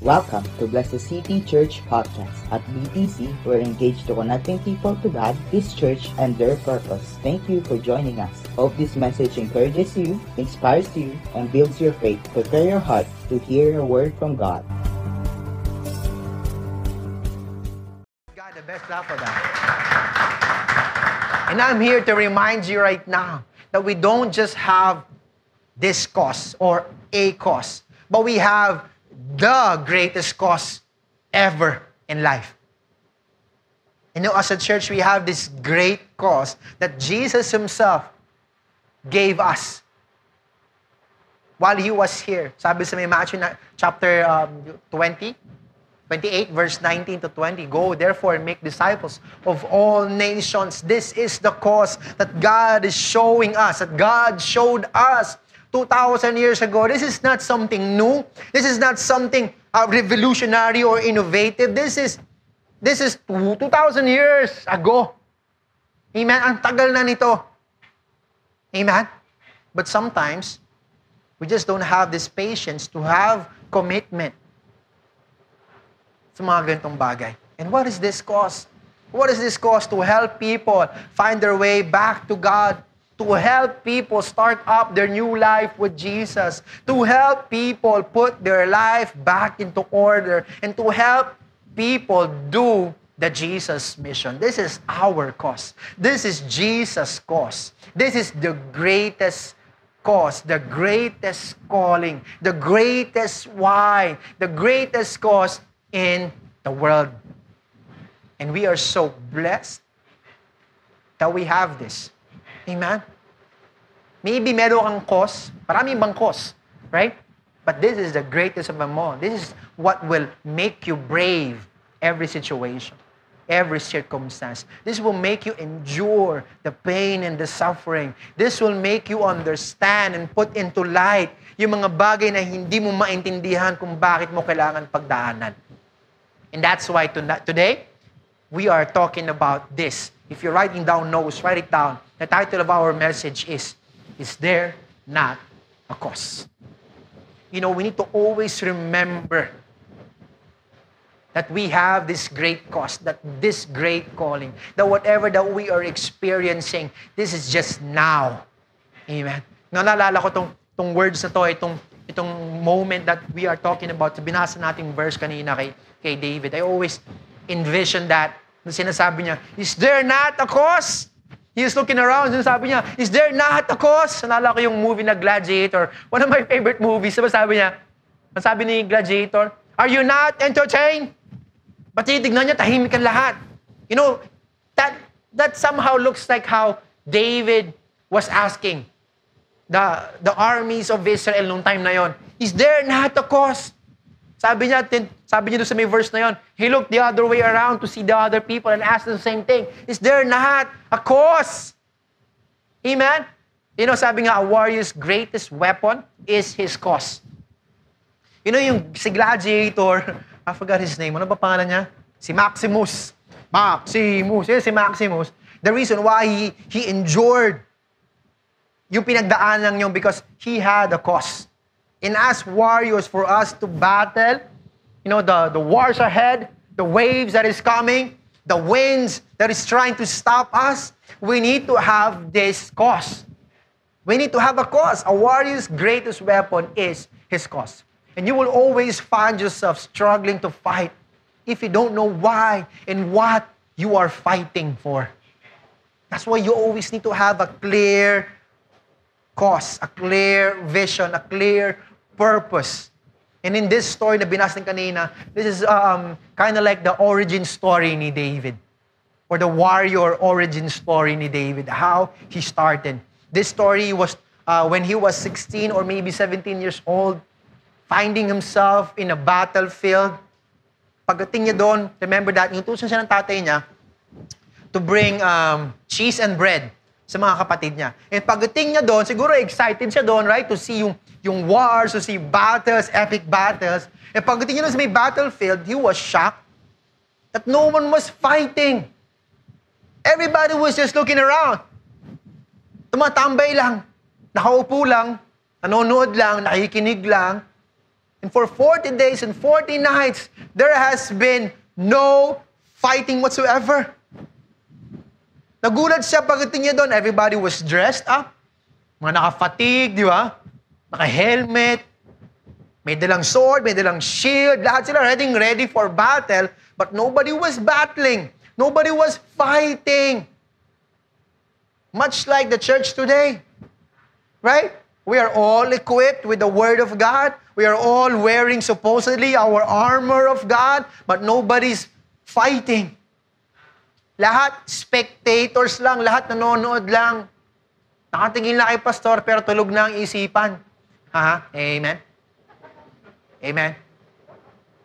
Welcome to Bless the City Church Podcast. At BTC, we're engaged to connecting people to God, His church, and their purpose. Thank you for joining us. Hope this message encourages you, inspires you, and builds your faith. Prepare your heart to hear a word from God. God the best love for that. And I'm here to remind you right now that we don't just have this cause or a cause, but we have the greatest cause ever in life. You know, as a church, we have this great cause that Jesus Himself gave us while He was here. Sabi sa may Matthew chapter um, 20, 28, verse 19 to 20. Go, therefore, and make disciples of all nations. This is the cause that God is showing us, that God showed us 2,000 years ago. This is not something new. This is not something uh, revolutionary or innovative. This is this is 2,000 years ago. Amen? Ang tagal na nito. Amen? But sometimes, we just don't have this patience to have commitment sa mga ganitong bagay. And what is this cause? What is this cause? To help people find their way back to God to help people start up their new life with Jesus, to help people put their life back into order, and to help people do the Jesus mission. This is our cause. This is Jesus' cause. This is the greatest cause, the greatest calling, the greatest why, the greatest cause in the world. And we are so blessed that we have this. Amen? Maybe meron kang cause, maraming bang cause, right? But this is the greatest of them all. This is what will make you brave every situation, every circumstance. This will make you endure the pain and the suffering. This will make you understand and put into light yung mga bagay na hindi mo maintindihan kung bakit mo kailangan pagdaanan. And that's why today, we are talking about this. If you're writing down notes, write it down. The title of our message is Is there not a cause? You know, we need to always remember that we have this great cause, that this great calling, that whatever that we are experiencing, this is just now. Amen. Nalala ko tong, tong words na to, itong, itong moment that we are talking about, binasa nating verse kanina kay, kay David. I always envision that, na sinasabi niya, is there not a cause? He is looking around and sabi niya, is there not a cause? Nalala ko yung movie na Gladiator. One of my favorite movies. Diba sabi niya, ang sabi ni Gladiator, are you not entertained? Ba't titignan niya, tahimik ang lahat. You know, that, that somehow looks like how David was asking the, the armies of Israel nung time na yon. Is there not a cause? Sabi niya, sabi niya doon sa may verse na yon, he looked the other way around to see the other people and asked the same thing. Is there not a cause? Amen? You know, sabi nga, a warrior's greatest weapon is his cause. You know yung si Gladiator, I forgot his name. Ano ba pangalan niya? Si Maximus. Maximus. Yes, si Maximus. The reason why he, he endured yung pinagdaanan niyo because he had a cause and as warriors for us to battle, you know, the, the wars ahead, the waves that is coming, the winds that is trying to stop us, we need to have this cause. We need to have a cause. A warrior's greatest weapon is his cause. And you will always find yourself struggling to fight if you don't know why and what you are fighting for. That's why you always need to have a clear cause, a clear vision, a clear purpose. And in this story na binasa kanina, this is um, kind of like the origin story ni David. Or the warrior origin story ni David, how he started. This story was uh, when he was 16 or maybe 17 years old, finding himself in a battlefield. Pagdating niya doon, remember that, inutusan siya ng tatay niya to bring um, cheese and bread sa mga kapatid niya. And pagdating niya doon, siguro excited siya doon, right? To see yung, yung wars, to see battles, epic battles. And pagdating niya doon sa may battlefield, he was shocked that no one was fighting. Everybody was just looking around. Tumatambay lang. Nakaupo lang. Nanonood lang. Nakikinig lang. And for 40 days and 40 nights, there has been no fighting whatsoever. Nagulat siya pagdating niya doon, everybody was dressed up. Mga naka-fatigue, di ba? Naka-helmet. May dalang sword, may dalang shield. Lahat sila ready, ready for battle. But nobody was battling. Nobody was fighting. Much like the church today. Right? We are all equipped with the Word of God. We are all wearing supposedly our armor of God, but nobody's fighting. Lahat spectators lang, lahat nanonood lang. Nakatingin lang kay pastor pero tulog na ang isipan. Ha? Amen? Amen?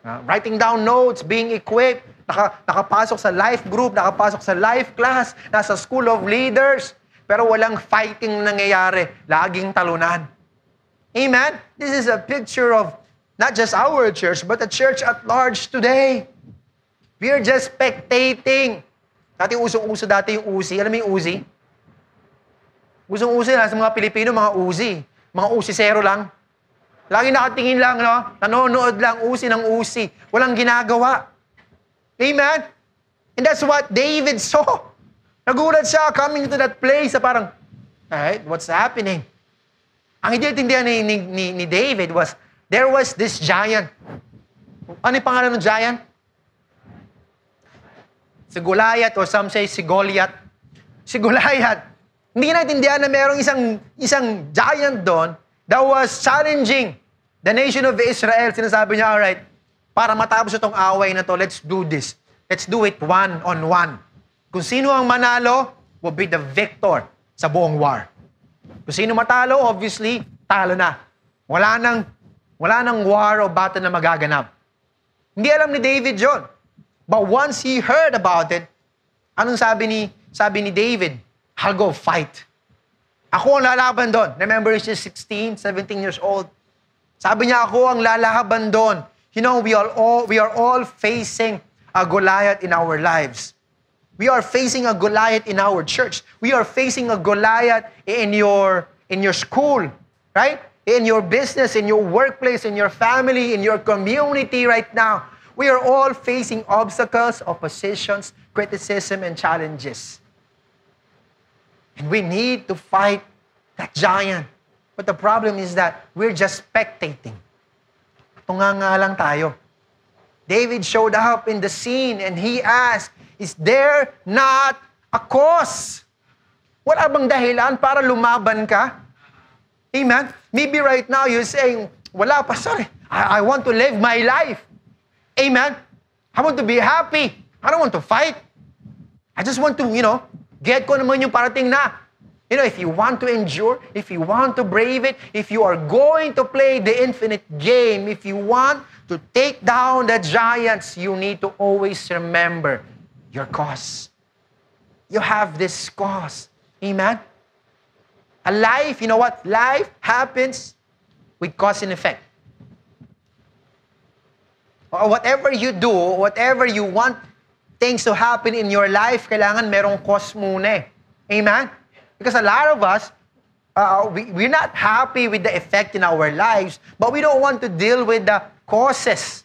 Uh, writing down notes, being equipped, naka, nakapasok sa life group, nakapasok sa life class, nasa school of leaders, pero walang fighting nangyayari. Laging talunan. Amen? This is a picture of not just our church, but the church at large today. We are just spectating. Dati usong-uso dati yung Uzi. Alam mo yung Uzi? Usong-uso na sa mga Pilipino, mga Uzi. Mga Uzi zero lang. Lagi nakatingin lang, no? Nanonood lang, Uzi ng Uzi. Walang ginagawa. Amen? And that's what David saw. Nagulat siya coming to that place na parang, alright, what's happening? Ang hindi intindihan ni, ni, ni, ni David was, there was this giant. Ano yung pangalan ng giant? Si Goliath or some say si Goliath. Si Goliath. Hindi naintindihan na merong isang, isang giant doon that was challenging the nation of Israel. Sinasabi niya, alright, para matapos itong away na to, let's do this. Let's do it one on one. Kung sino ang manalo, will be the victor sa buong war. Kung sino matalo, obviously, talo na. Wala nang, wala nang war o battle na magaganap. Hindi alam ni David yon. But once he heard about it, anong sabi ni, sabi ni David? I'll go fight. Ako ang lalaban doon. Remember, he's just 16, 17 years old. Sabi niya, ako ang lalaban doon. You know, we are all, we are all facing a Goliath in our lives. We are facing a Goliath in our church. We are facing a Goliath in your, in your school, right? In your business, in your workplace, in your family, in your community right now. We are all facing obstacles, oppositions, criticism, and challenges. And we need to fight that giant. But the problem is that we're just spectating. Tunganga lang tayo. David showed up in the scene and he asked, Is there not a cause? Wala bang dahilan para lumaban ka? Amen? Maybe right now you're saying, wala pa, sorry. I, I want to live my life. Amen? I want to be happy. I don't want to fight. I just want to, you know, get ko naman yung parating na. You know, if you want to endure, if you want to brave it, if you are going to play the infinite game, if you want to take down the giants, you need to always remember your cause. You have this cause. Amen? A life, you know what? Life happens with cause and effect. Or whatever you do, whatever you want things to happen in your life, kailangan merong cause muna eh. Amen? Because a lot of us, uh, we, we're not happy with the effect in our lives, but we don't want to deal with the causes.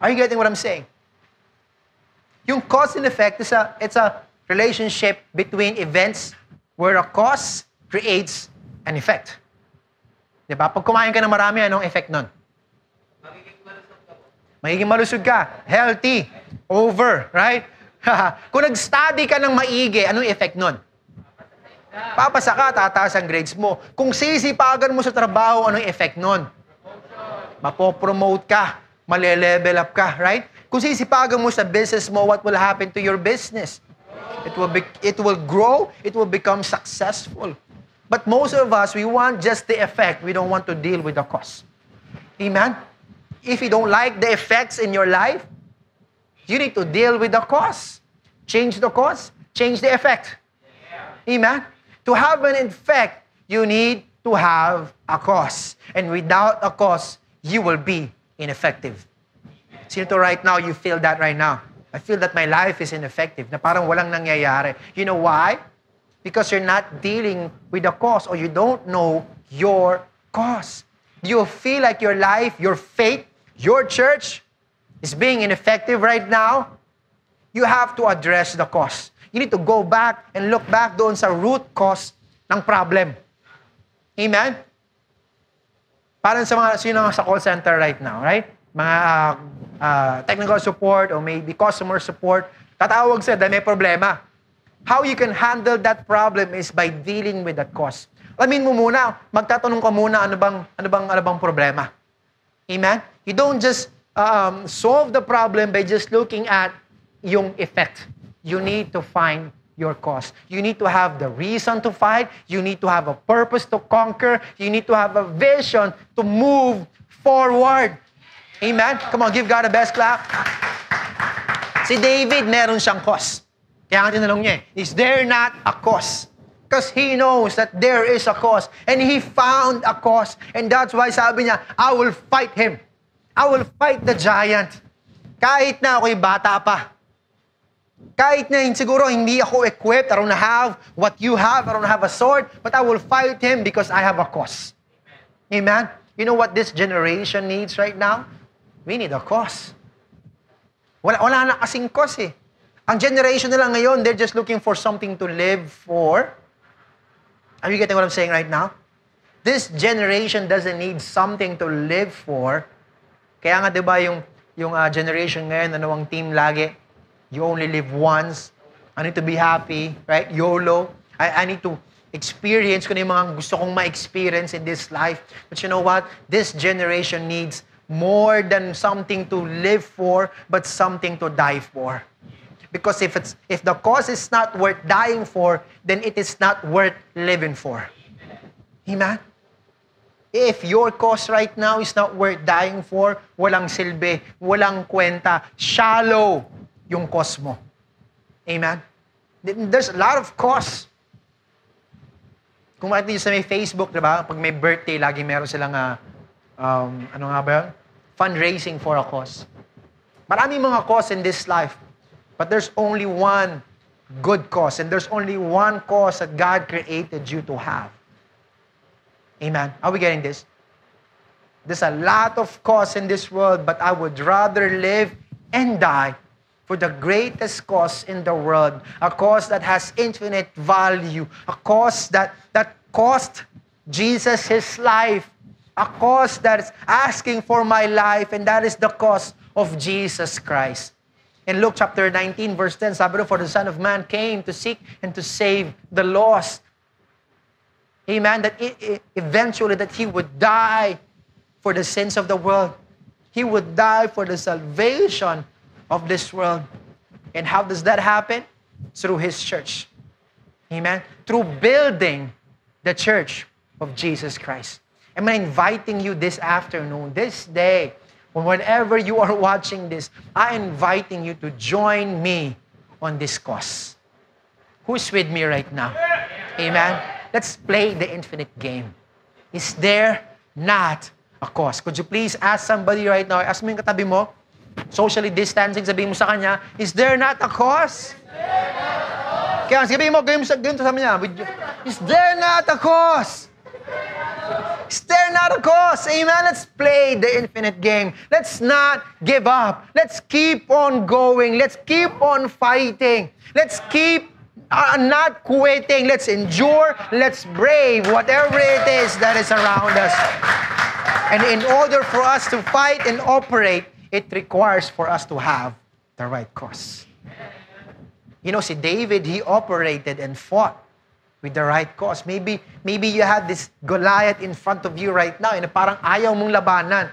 Are you getting what I'm saying? Yung cause and effect is a, it's a relationship between events where a cause creates an effect. Di ba? Pag kumain ka ng marami, anong effect nun? Magiging malusog ka. Healthy. Over. Right? Kung nag-study ka ng maigi, anong effect nun? Papasa ka, tataas ang grades mo. Kung sisipagan mo sa trabaho, anong effect nun? Mapopromote ka. Male-level up ka. Right? Kung sisipagan mo sa business mo, what will happen to your business? It will, be, it will grow. It will become successful. But most of us, we want just the effect. We don't want to deal with the cause. Amen? If you don't like the effects in your life, you need to deal with the cause. Change the cause, change the effect. Amen? To have an effect, you need to have a cause. And without a cause, you will be ineffective. Sino right now, you feel that right now. I feel that my life is ineffective, na parang walang nangyayari. You know why? Because you're not dealing with the cause or you don't know your cause. You feel like your life, your faith, your church is being ineffective right now? You have to address the cause. You need to go back and look back doon sa root cause ng problem. Amen? Parang sa mga sino sa call center right now, right? Mga uh, uh, technical support or maybe customer support, tatawag sila dahil may problema. How you can handle that problem is by dealing with the cause. Alamin mo muna, magtatanong ka muna ano bang ano bang ano bang problema. Amen? You don't just um, solve the problem by just looking at yung effect. You need to find your cause. You need to have the reason to fight. You need to have a purpose to conquer. You need to have a vision to move forward. Amen? Come on, give God a best clap. Si David, meron siyang cause. Kaya nga tinanong niya, is there not a cause? Because he knows that there is a cause. And he found a cause. And that's why sabi niya, I will fight him. I will fight the giant. Kahit na ako'y bata pa. Kahit na siguro hindi ako equipped, I don't have what you have, I don't have a sword, but I will fight him because I have a cause. Amen? You know what this generation needs right now? We need a cause. Wala, wala na kasing cause eh. Ang generation nila ngayon, they're just looking for something to live for. Are you getting what I'm saying right now? This generation doesn't need something to live for. Kaya nga 'di ba yung yung uh, generation ngayon ano ang team lagi? You only live once. I need to be happy, right? YOLO. I, I need to experience ko na yung mga gusto kong ma-experience in this life. But you know what? This generation needs more than something to live for, but something to die for. Because if, it's, if the cause is not worth dying for, then it is not worth living for. Amen? If your cause right now is not worth dying for, walang silbi, walang kwenta, shallow yung cause mo. Amen? There's a lot of cause. Kung makita sa may Facebook, di ba? Pag may birthday, lagi meron silang, uh, um, ano nga ba yun? Fundraising for a cause. Maraming mga cause in this life. But there's only one good cause, and there's only one cause that God created you to have. Amen. Are we getting this? There's a lot of cause in this world, but I would rather live and die for the greatest cause in the world, a cause that has infinite value, a cause that, that cost Jesus his life, a cause that is asking for my life, and that is the cause of Jesus Christ. In Luke chapter 19, verse 10, sabi For the Son of Man came to seek and to save the lost. Amen. That eventually that He would die for the sins of the world. He would die for the salvation of this world. And how does that happen? Through His church. Amen. Through building the church of Jesus Christ. Am I inviting you this afternoon, this day, whenever you are watching this, I'm inviting you to join me on this cause. Who's with me right now? Amen? Let's play the infinite game. Is there not a cause? Could you please ask somebody right now, ask mo yung katabi mo, socially distancing, sabihin mo sa kanya, is there not a cause? Kaya sabihin mo, ganyan sa sabi niya, is there not a cause? Stare not a cause. Amen. Let's play the infinite game. Let's not give up. Let's keep on going. Let's keep on fighting. Let's keep uh, not quitting. Let's endure. Let's brave whatever it is that is around us. And in order for us to fight and operate, it requires for us to have the right cause. You know, see, David, he operated and fought with the right cause. Maybe, maybe you have this Goliath in front of you right now, and parang ayaw mong labanan.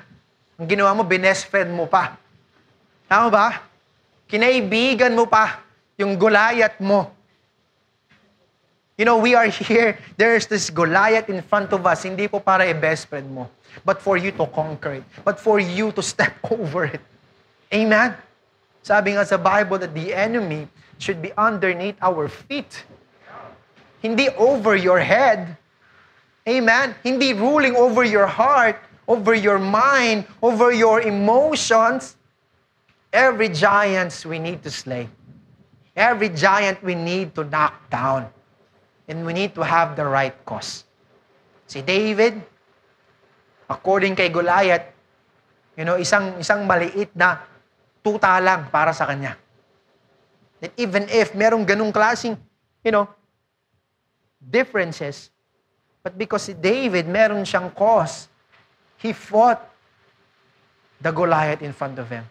Ang ginawa mo, binest mo pa. Tama ba? Kinaibigan mo pa yung Goliath mo. You know, we are here, there's this Goliath in front of us, hindi po para i-best friend mo, but for you to conquer it, but for you to step over it. Amen? Sabi nga sa Bible that the enemy should be underneath our feet. Hindi over your head. Amen? Hindi ruling over your heart, over your mind, over your emotions. Every giant we need to slay. Every giant we need to knock down. And we need to have the right cause. Si David, according kay Goliath, you know, isang isang maliit na tuta lang para sa kanya. That even if merong ganung klaseng, you know, differences, but because si David, meron siyang cause, he fought the Goliath in front of him.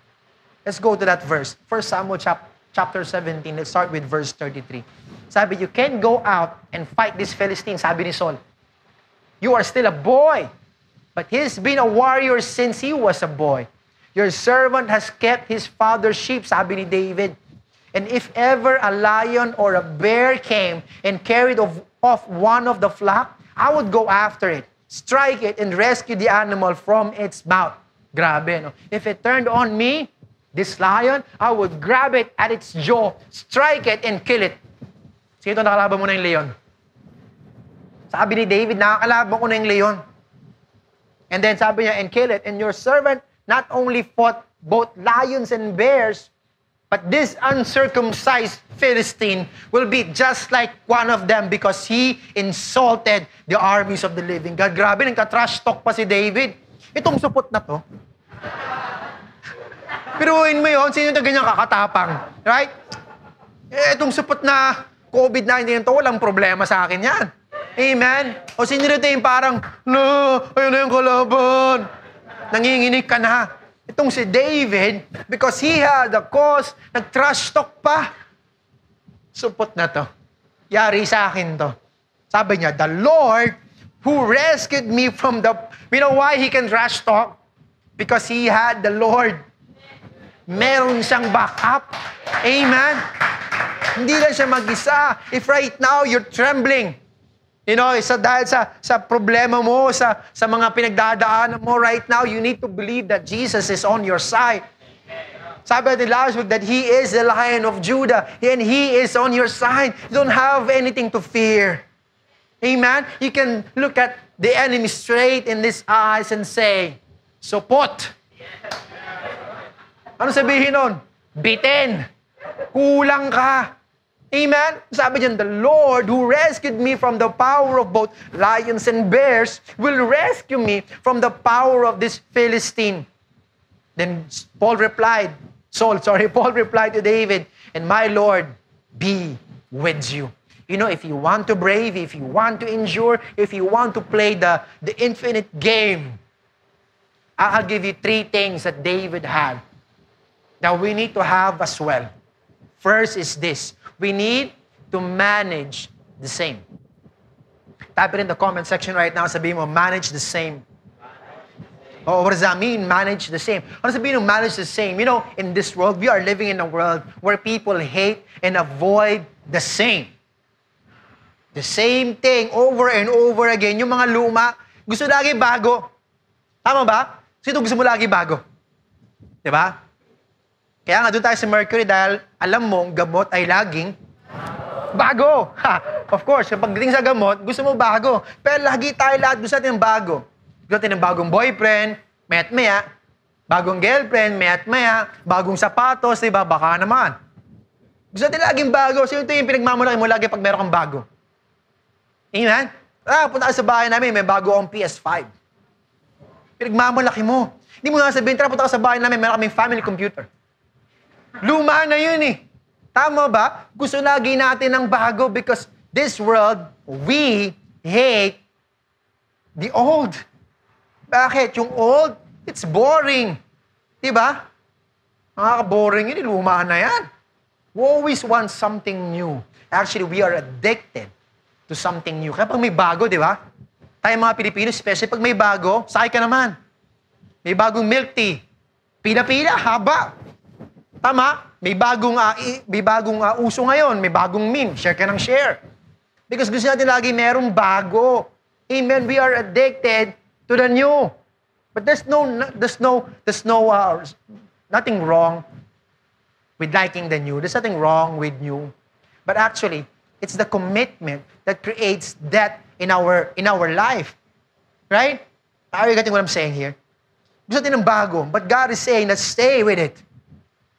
Let's go to that verse. 1 Samuel chap- chapter 17, let's start with verse 33. Sabi, you can go out and fight this Philistine, sabi ni Saul. You are still a boy, but he's been a warrior since he was a boy. Your servant has kept his father's sheep, sabi ni David. And if ever a lion or a bear came and carried off, off one of the flock, I would go after it, strike it, and rescue the animal from its mouth. Grabe, no? If it turned on me, this lion, I would grab it at its jaw, strike it, and kill it. Sino nakalaban mo na yung leon? Sabi ni David, nakakalaban ko na yung leon. And then sabi niya, and kill it. And your servant not only fought both lions and bears, but this uncircumcised Philistine will be just like one of them because he insulted the armies of the living God. Grabe, nagka-trash talk pa si David. Itong supot na to. Piruin mo yun, sino na ganyan kakatapang? Right? Eh, itong supot na COVID-19 to, walang problema sa akin yan. Amen? O sino rito yung parang, no, ayun na yung kalaban. Nanginginig ka na. Itong si David, because he had a cause, nag-trash talk pa. Supot na to. Yari sa akin to. Sabi niya, the Lord who rescued me from the... You know why he can trash talk? Because he had the Lord. Meron siyang backup. Amen? Hindi lang siya mag-isa. If right now you're trembling, you know, isa dahil sa, sa problema mo, sa, sa mga pinagdadaanan mo right now, you need to believe that Jesus is on your side. Sabi natin last that He is the Lion of Judah and He is on your side. You don't have anything to fear. Amen? You can look at the enemy straight in his eyes and say, Support. Ano sabihin nun? Bitin. Kulang ka. Amen? Sabi dyan, the Lord who rescued me from the power of both lions and bears will rescue me from the power of this Philistine. Then Paul replied, Saul, sorry, Paul replied to David, and my Lord be with you. You know, if you want to brave, if you want to endure, if you want to play the, the infinite game, I'll give you three things that David had that we need to have as well. First is this we need to manage the same. Type it in the comment section right now. Sabihin mo, manage the same. Oh, what does that mean? Manage the same. Ano sabihin ng manage the same? You know, in this world, we are living in a world where people hate and avoid the same. The same thing over and over again. Yung mga luma, gusto lagi bago. Tama ba? Sino gusto mo lagi bago? Di ba? Kaya nga doon tayo sa Mercury dahil alam mo, gamot ay laging bago. Ha, of course, kapag dating sa gamot, gusto mo bago. Pero lagi tayo lahat gusto natin ng bago. Gusto natin ng bagong boyfriend, mayat maya, bagong girlfriend, mayat maya, bagong sapatos, di ba? Baka naman. Gusto natin laging bago. Sino ito yung pinagmamalaki mo lagi pag meron kang bago? Amen? Ah, punta ka sa bahay namin, may bago akong PS5. Pinagmamalaki mo. Hindi mo nga sabihin, tara punta ka sa bahay namin, meron kaming family computer. Luma na yun eh. Tama ba? Gusto lagi natin ng bago because this world, we hate the old. Bakit? Yung old, it's boring. Diba? Nakaka-boring yun, eh. luma na yan. We always want something new. Actually, we are addicted to something new. Kaya pag may bago, di ba? Tayo mga Pilipino, especially pag may bago, sakay ka naman. May bagong milk tea. Pila-pila, haba. Tama? May bagong, uh, may bagong uh, uso ngayon, may bagong meme, share ka ng share. Because gusto natin lagi merong bago. Amen. We are addicted to the new. But there's no, there's no, there's no, uh, nothing wrong with liking the new. There's nothing wrong with new. But actually, it's the commitment that creates that in our, in our life. Right? Are you getting what I'm saying here? Gusto natin ng bago, but God is saying that stay with it.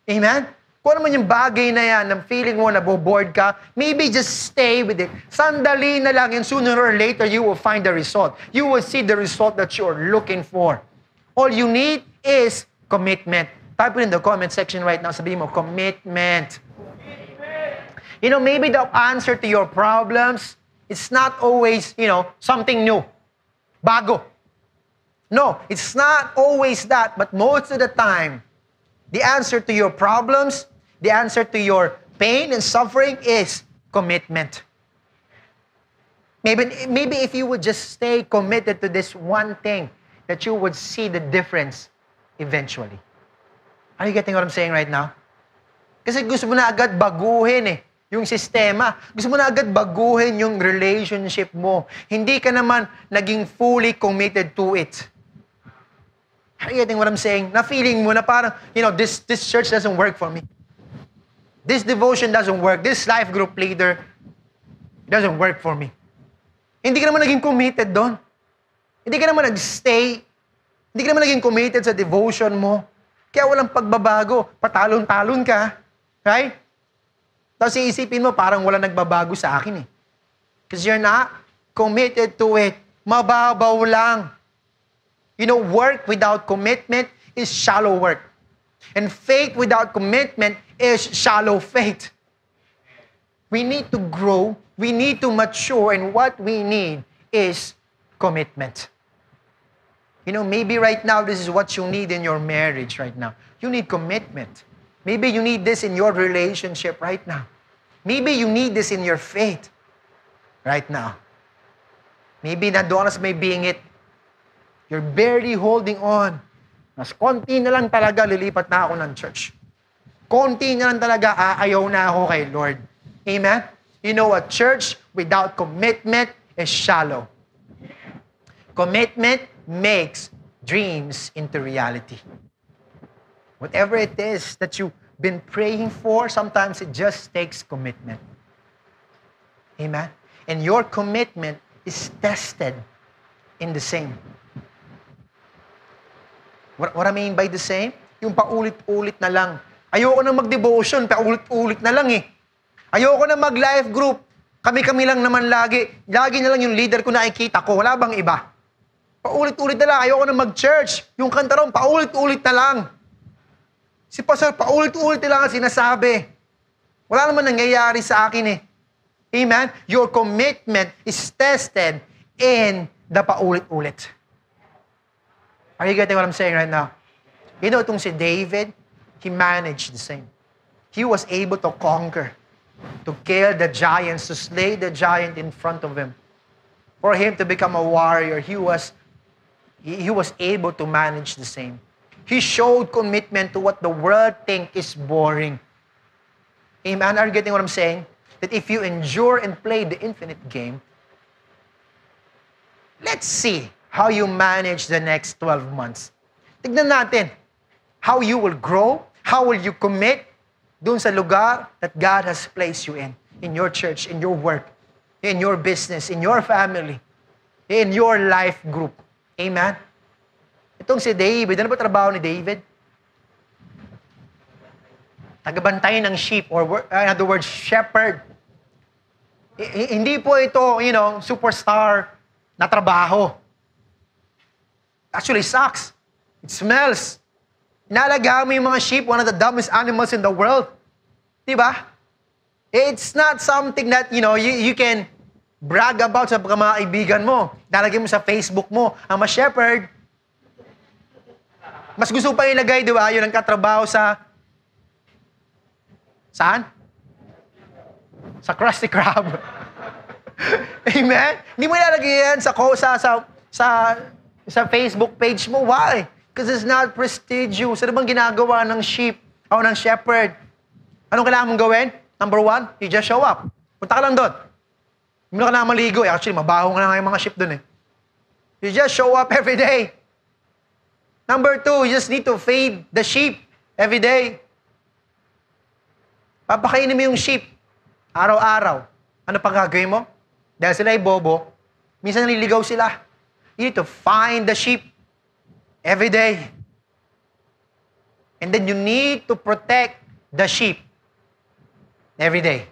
Amen? Kung ano man yung bagay na yan, ng feeling mo na bored ka, maybe just stay with it. Sandali na lang and sooner or later, you will find the result. You will see the result that you're looking for. All you need is commitment. Type it in the comment section right now. Sabihin mo, commitment. You know, maybe the answer to your problems is not always, you know, something new. Bago. No, it's not always that, but most of the time, the answer to your problems, the answer to your pain and suffering is commitment. Maybe, maybe if you would just stay committed to this one thing, that you would see the difference eventually. Are you getting what I'm saying right now? Kasi gusto mo na agad baguhin eh, yung sistema. Gusto mo na agad baguhin yung relationship mo. Hindi ka naman naging fully committed to it. Are you getting what I'm saying? Na feeling mo na parang, you know, this, this church doesn't work for me. This devotion doesn't work. This life group leader doesn't work for me. Hindi ka naman naging committed doon. Hindi ka naman nag-stay. Hindi ka naman naging committed sa devotion mo. Kaya walang pagbabago. Patalon-talon ka. Right? Tapos iisipin mo, parang wala nagbabago sa akin eh. Because you're not committed to it. Mababaw lang. You know, work without commitment is shallow work. And faith without commitment is shallow faith. We need to grow we need to mature, and what we need is commitment. You know, maybe right now this is what you need in your marriage right now. You need commitment. Maybe you need this in your relationship right now. Maybe you need this in your faith right now. Maybe nandoon sa may bingit. You're barely holding on. Mas konti na lang talaga lilipat na ako ng church. Konti na lang talaga aayaw na ako kay Lord. Amen? You know, a church without commitment is shallow. Commitment makes dreams into reality. Whatever it is that you've been praying for, sometimes it just takes commitment. Amen? And your commitment is tested in the same. What, what I mean by the same? Yung paulit-ulit na lang. Ayoko na mag-devotion, paulit-ulit na lang eh. Ayoko na mag-life group. Kami-kami lang naman lagi. Lagi na lang yung leader ko nakikita ko. Wala bang iba? Paulit-ulit na lang. Ayoko na mag-church. Yung kanta ron, paulit-ulit na lang. Si Pastor, paulit-ulit na lang ang sinasabi. Wala naman nangyayari sa akin eh. Amen? Your commitment is tested in the paulit-ulit. Are you getting what I'm saying right now? You know, itong si David, he managed the same. He was able to conquer to kill the giants, to slay the giant in front of him. For him to become a warrior, he was, he, he was able to manage the same. He showed commitment to what the world think is boring. Amen? Are you getting what I'm saying? That if you endure and play the infinite game, let's see how you manage the next 12 months. Tignan natin how you will grow, how will you commit, doon sa lugar that God has placed you in. In your church, in your work, in your business, in your family, in your life group. Amen? Itong si David, ano ba trabaho ni David? Tagabantay ng sheep or uh, in other words, shepherd. I- hindi po ito, you know, superstar na trabaho. Actually, sucks. It smells. Inalagaan mo yung mga sheep, one of the dumbest animals in the world. Di ba? It's not something that, you know, you, you can brag about sa mga kaibigan mo. Nalagay mo sa Facebook mo. I'm a shepherd. Mas gusto pa ilagay, di ba? Yun ang katrabaho sa... Saan? Sa Krusty Krab. Amen? Hindi mo ilalagay yan sa, sa, sa, sa, sa Facebook page mo. Why? Because it's not prestigious. Ano bang ginagawa ng sheep o ng shepherd? Anong kailangan mong gawin? Number one, you just show up. Punta ka lang doon. Hindi mo na kailangan maligo. Eh, actually, mabaho nga yung mga sheep doon eh. You just show up every day. Number two, you just need to feed the sheep every day. Papakainin mo yung sheep. Araw-araw. Ano pa gagawin mo? Dahil sila ay bobo, minsan naliligaw sila. You need to find the sheep every day. And then you need to protect the sheep every day.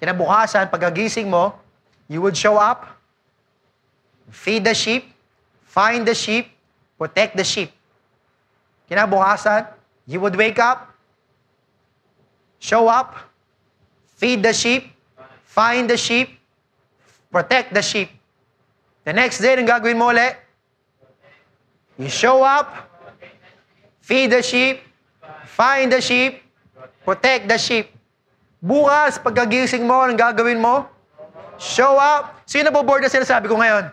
Kinabukasan, pagkagising mo, you would show up, feed the sheep, find the sheep, protect the sheep. Kinabukasan, you would wake up, show up, feed the sheep, find the sheep, protect the sheep. The next day, anong gagawin mo ulit? You show up, feed the sheep, find the sheep, protect the sheep. Bukas, pagkagising mo, anong gagawin mo? Show up. Sino po board na sinasabi ko ngayon?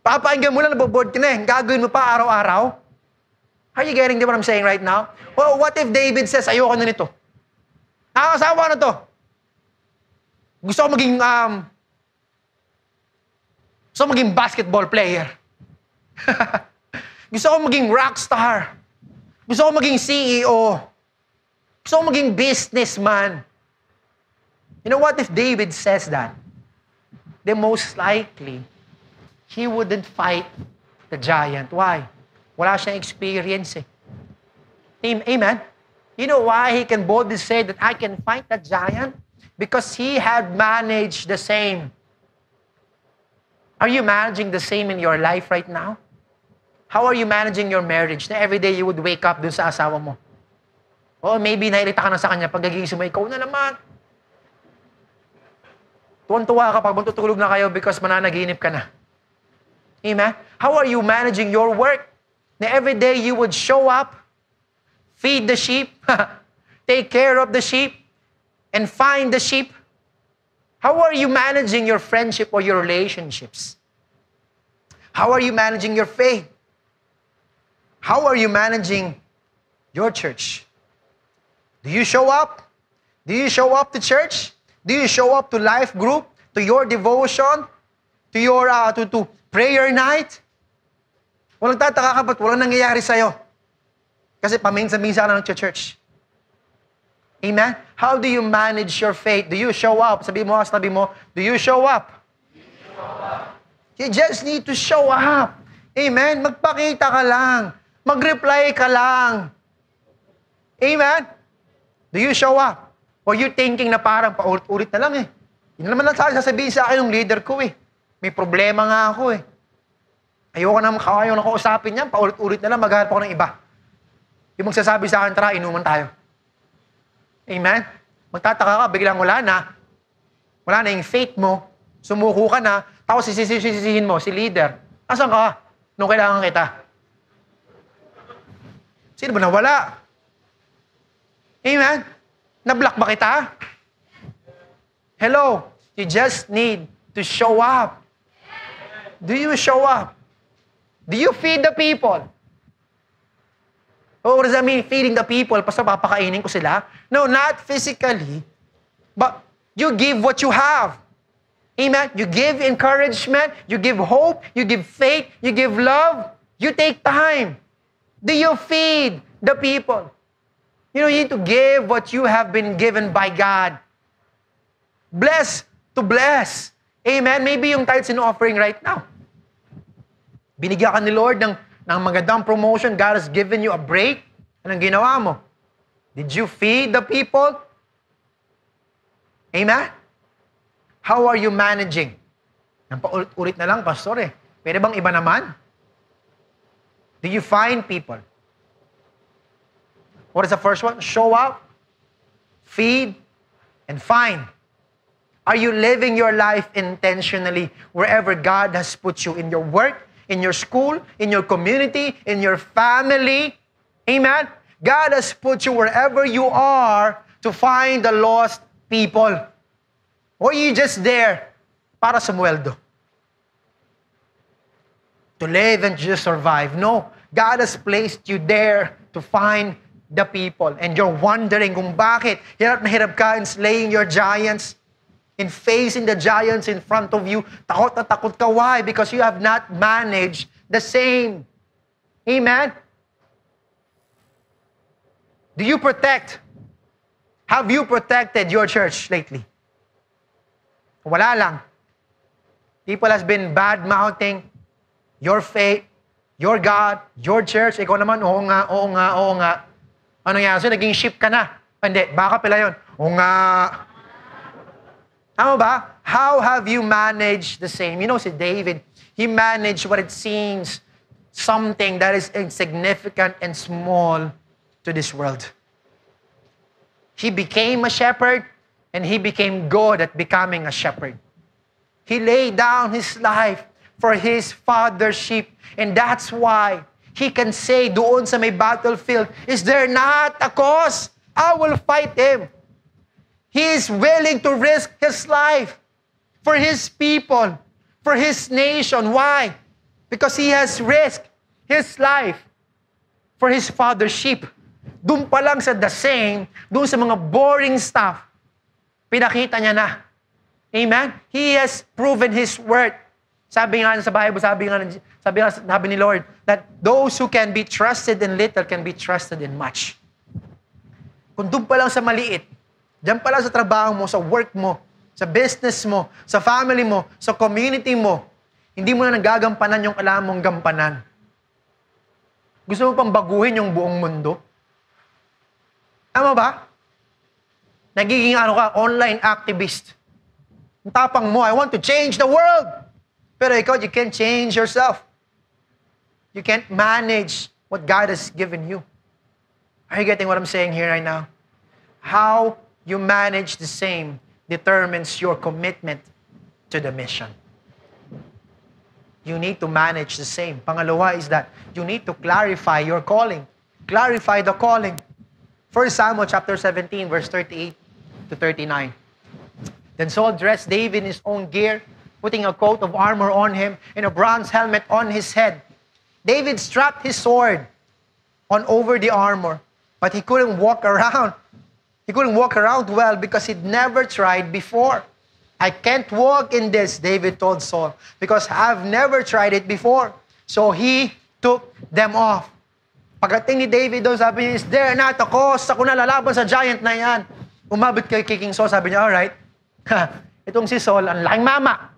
Papainggan mo lang, naboboard ka na eh. Gagawin mo pa araw-araw? Are you getting what I'm saying right now? Well, what if David says, ayoko na nito? Nakakasawa na to. Gusto ko maging, um, gusto ko maging basketball player. gusto ko maging rock star. Gusto ko maging CEO. Gusto ko maging businessman. You know what if David says that? Then most likely, he wouldn't fight the giant. Why? Wala siyang experience eh. Amen? You know why he can boldly say that I can fight that giant? Because he had managed the same. Are you managing the same in your life right now? How are you managing your marriage na every day you would wake up dun sa asawa mo? Oh, maybe nairita ka na sa kanya pag nagising mo, ikaw na naman. Tuwan-tuwa ka pag matutulog na kayo because mananaginip ka na. Amen? How are you managing your work? Na every day you would show up, feed the sheep, take care of the sheep, and find the sheep. How are you managing your friendship or your relationships? How are you managing your faith? How are you managing your church? Do you show up? Do you show up to church? Do you show up to life group, to your devotion, to your uh, to, to prayer night? Walang tataka ka ba't walang nangyayari sa'yo? Kasi paminsan-minsan ka na church. Amen? How do you manage your faith? Do you show up? Sabi mo, sabi mo, do you show up? You just need to show up. Amen? Magpakita ka lang. Mag-reply ka lang. Amen? Do you show up? Or you thinking na parang paulit-ulit na lang eh. Yun naman lang sasabihin sa akin ng leader ko eh. May problema nga ako eh. Ayoko na, ayaw na kausapin yan. Paulit-ulit na lang, maghanap ako ng iba. Yung magsasabi sa akin, tara, inuman tayo. Amen? Magtataka ka, biglang wala na. Wala na yung faith mo. Sumuko ka na. Tapos sisisihin mo, si leader. Asan ka? Nung kailangan kita. Sino ba nawala? Amen? Na-block ba kita? Hello? You just need to show up. Do you show up? Do you feed the people? Oh, what does that mean, feeding the people? Basta papakainin ko sila? No, not physically. But you give what you have. Amen? You give encouragement, you give hope, you give faith, you give love. You take time. Do you feed the people? You know, you need to give what you have been given by God. Bless to bless. Amen? Maybe yung tithes in offering right now. Binigyan ka ni Lord ng, ng magandang promotion. God has given you a break. Anong ginawa mo? Did you feed the people? Amen? How are you managing? Nang paulit-ulit na lang, pastor eh. Pwede bang iba naman? Do you find people? What is the first one? Show up, feed, and find. Are you living your life intentionally wherever God has put you in your work, in your school, in your community, in your family? Amen? God has put you wherever you are to find the lost people. Or you just there para sa? To live and just survive. No. God has placed you there to find the people. And you're wondering kung bakit hirap na hirap ka in slaying your giants, in facing the giants in front of you. Takot na takot ka. Why? Because you have not managed the same. Amen? Do you protect? Have you protected your church lately? Wala lang. People has been bad-mouthing your faith, your God, your church. Ikaw naman, oo nga, oo nga, oo nga. Ano nangyari sa'yo? Naging sheep ka na. Hindi, baka pala yun. O nga. Tama ba? How have you managed the same? You know, si David, he managed what it seems something that is insignificant and small to this world. He became a shepherd and he became good at becoming a shepherd. He laid down his life for his father's sheep. And that's why he can say doon sa may battlefield, Is there not a cause? I will fight him. He is willing to risk his life for his people, for his nation. Why? Because he has risked his life for his father's sheep. Doon pa lang sa the same, doon sa mga boring stuff, pinakita niya na. Amen? He has proven His worth. Sabi nga sa Bible, sabi nga, sabi nga, sabi ni Lord, that those who can be trusted in little can be trusted in much. Kung doon pa lang sa maliit, diyan pa lang sa trabaho mo, sa work mo, sa business mo, sa family mo, sa community mo, hindi mo na nagagampanan yung kailangan mong gampanan. Gusto mo pang baguhin yung buong mundo? Tama ba? Nagiging ano ka, online activist. Ang tapang mo, I want to change the world. Pero ikaw, you can't change yourself. You can't manage what God has given you. Are you getting what I'm saying here right now? How you manage the same determines your commitment to the mission. You need to manage the same. Pangalawa is that you need to clarify your calling. Clarify the calling. 1 Samuel chapter 17, verse 38 to 39. Then Saul dressed David in his own gear, putting a coat of armor on him and a bronze helmet on his head. David strapped his sword on over the armor, but he couldn't walk around. He couldn't walk around well because he'd never tried before. I can't walk in this, David told Saul, because I've never tried it before. So he took them off. Pagdating ni David doon, sabi niya, is there not a cause? Ako na lalaban sa giant na yan. Umabot kay King Saul, sabi niya, alright. Itong si Saul, ang laking mama.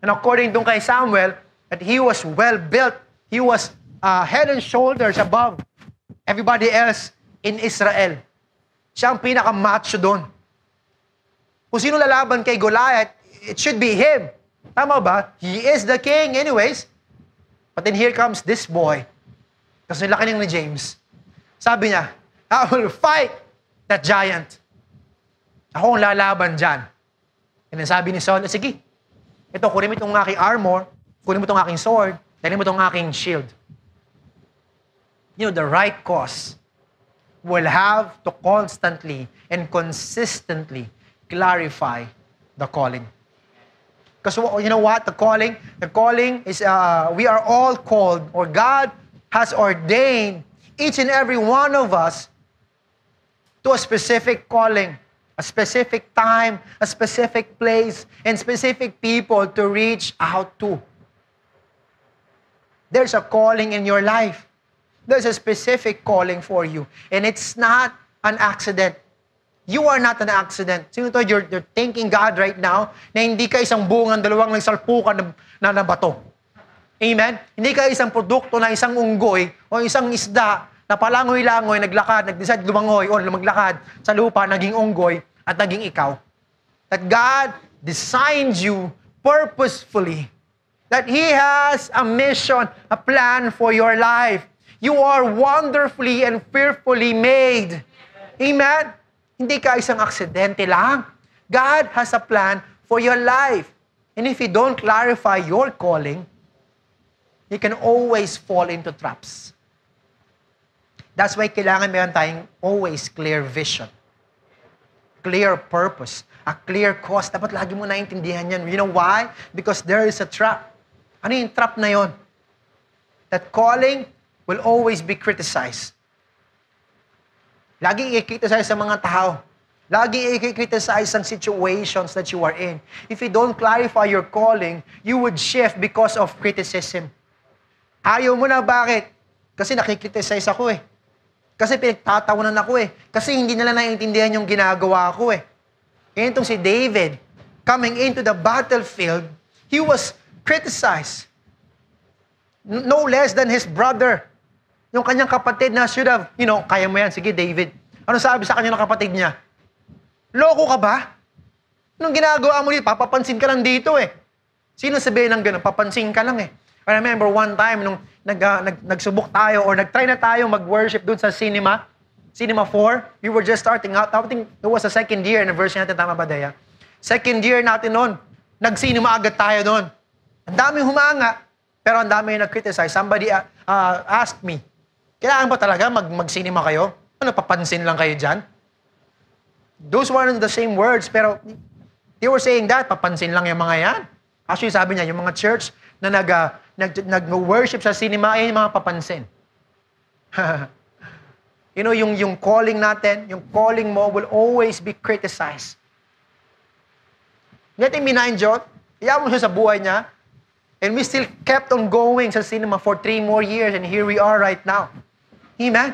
And according doon kay Samuel, that he was well built. He was uh, head and shoulders above everybody else in Israel. Siya ang pinaka-macho doon. Kung sino lalaban kay Goliath, it should be him. Tama ba? He is the king anyways. But then here comes this boy. Kasi laki ni James. Sabi niya, I will fight that giant. Ako ang lalaban dyan. And then sabi ni Saul, sige, ito, kunin mo itong aking armor, kunin mo itong aking sword, kunin mo itong aking shield. You know, the right cause will have to constantly and consistently clarify the calling. Because you know what? The calling, the calling is, uh, we are all called, or God has ordained each and every one of us to a specific calling, a specific time, a specific place, and specific people to reach out to. There's a calling in your life. There's a specific calling for you. And it's not an accident. You are not an accident. Sino to? You're, you're thanking God right now na hindi ka isang bungan, dalawang nagsalpukan na, na, na bato. Amen? Hindi ka isang produkto na isang unggoy o isang isda na palangoy-langoy, naglakad, nag-decide lumangoy o maglakad sa lupa, naging unggoy at naging ikaw. That God designed you purposefully. That He has a mission, a plan for your life. You are wonderfully and fearfully made. Amen? Hindi ka isang aksidente lang. God has a plan for your life. And if you don't clarify your calling, you can always fall into traps. That's why kailangan meron tayong always clear vision. Clear purpose. A clear cause. Dapat lagi mo naintindihan yan. You know why? Because there is a trap. Ano yung trap na yon? That calling will always be criticized. Lagi i-criticize sa mga tao. Lagi i-criticize ang situations that you are in. If you don't clarify your calling, you would shift because of criticism. Ayaw mo na, bakit? Kasi nakikriticize ako eh. Kasi pinagtatawanan ako eh. Kasi hindi nila naiintindihan yung ginagawa ko eh. Yan itong si David, coming into the battlefield, he was criticized. No less than his brother. Yung kanyang kapatid na should have, you know, kaya mo yan, sige David, Ano sabi sa kanya ng kapatid niya? Loko ka ba? Anong ginagawa mo dito? Papapansin ka lang dito eh. Sino sabihin ng gano'n? Papansin ka lang eh. I remember one time nung nag, uh, nag, nagsubok tayo or nagtry na tayo mag-worship dun sa cinema, Cinema 4, we were just starting out. I think it was the second year anniversary natin, tama ba, Daya? Second year natin noon. Nag-cinema agad tayo noon. Ang daming humanga, pero ang dami nag-criticize. Somebody uh, asked me, kailangan ba talaga mag- mag-cinema kayo? Ano, papansin lang kayo dyan? Those weren't the same words, pero they were saying that, papansin lang yung mga yan. Actually, sabi niya, yung mga church na nag, uh, nag, nag-worship sa cinema, ay yung mga papansin. you know, yung, yung calling natin, yung calling mo will always be criticized. Him be na-enjoy. Iyaw mo siya sa buhay niya. And we still kept on going sa cinema for three more years and here we are right now. Amen?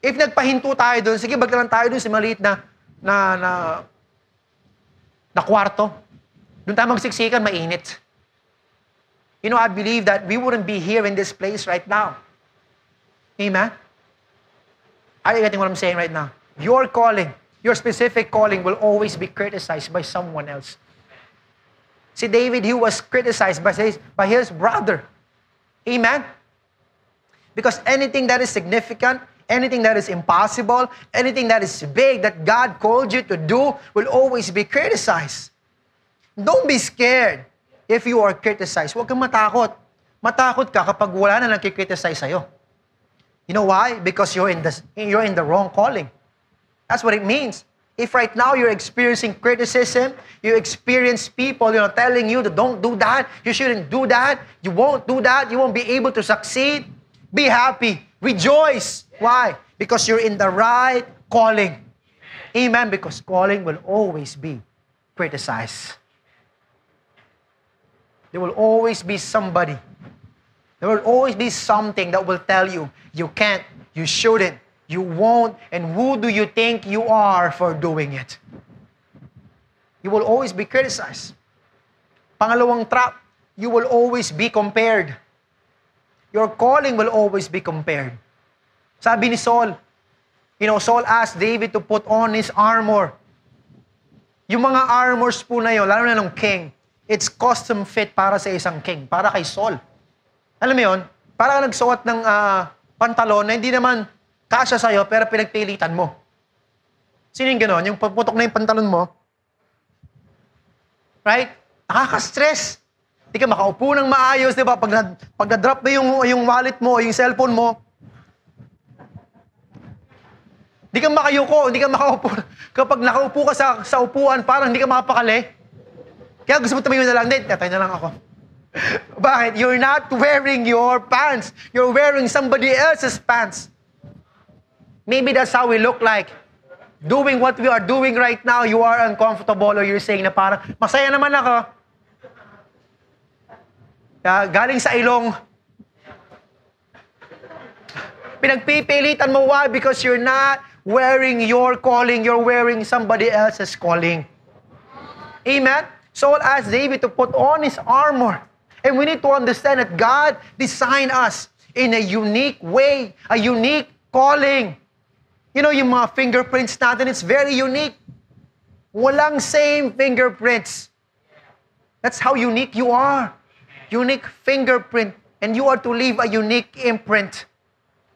If nagpahinto tayo doon, sige, bagla lang tayo doon sa maliit na, na, na, na kwarto. Doon tayo magsiksikan, mainit. You know, I believe that we wouldn't be here in this place right now. Amen? Are you getting what I'm saying right now? Your calling, your specific calling will always be criticized by someone else. See, David, he was criticized by his, by his brother. Amen? Because anything that is significant, anything that is impossible, anything that is big that God called you to do will always be criticized. Don't be scared if you are criticized. Huwag kang matakot. Matakot ka kapag wala na nagkikriticize sa'yo. You know why? Because you're in the, you're in the wrong calling. That's what it means. If right now you're experiencing criticism, you experience people, you know, telling you that don't do that, you shouldn't do that, you won't do that, you won't be able to succeed, be happy, rejoice. Why? Because you're in the right calling. Amen. Because calling will always be criticized. There will always be somebody. There will always be something that will tell you, you can't, you shouldn't, you won't, and who do you think you are for doing it? You will always be criticized. Pangalawang trap, you will always be compared. Your calling will always be compared. Sabi ni Saul, you know, Saul asked David to put on his armor. Yung mga armors po na yun, lalo na ng king, it's custom fit para sa isang king, para kay Saul. Alam mo yun? Para nagsuot ng uh, pantalon na hindi naman kasya sa'yo, pero pinagpilitan mo. Sino yung gano'n? Yung paputok na yung pantalon mo, right? Nakaka-stress. Hindi ka makaupo ng maayos, di ba? Pag, na, pag na-drop mo yung, yung wallet mo, yung cellphone mo, hindi ka makayuko, hindi ka makaupo. Kapag nakaupo ka sa, sa upuan, parang hindi ka makapakali. Kaya gusto mo tumayo na lang, hindi, tatay na lang ako. Bakit? You're not wearing your pants. You're wearing somebody else's pants. Maybe that's how we look like. Doing what we are doing right now, you are uncomfortable or you're saying na parang, masaya naman ako. Uh, galing sa ilong. Pinagpipilitan mo, why? Because you're not wearing your calling, you're wearing somebody else's calling. Amen? Saul asked David to put on his armor. And we need to understand that God designed us in a unique way, a unique calling. You know, yung mga fingerprints natin, it's very unique. Walang same fingerprints. That's how unique you are. Unique fingerprint. And you are to leave a unique imprint.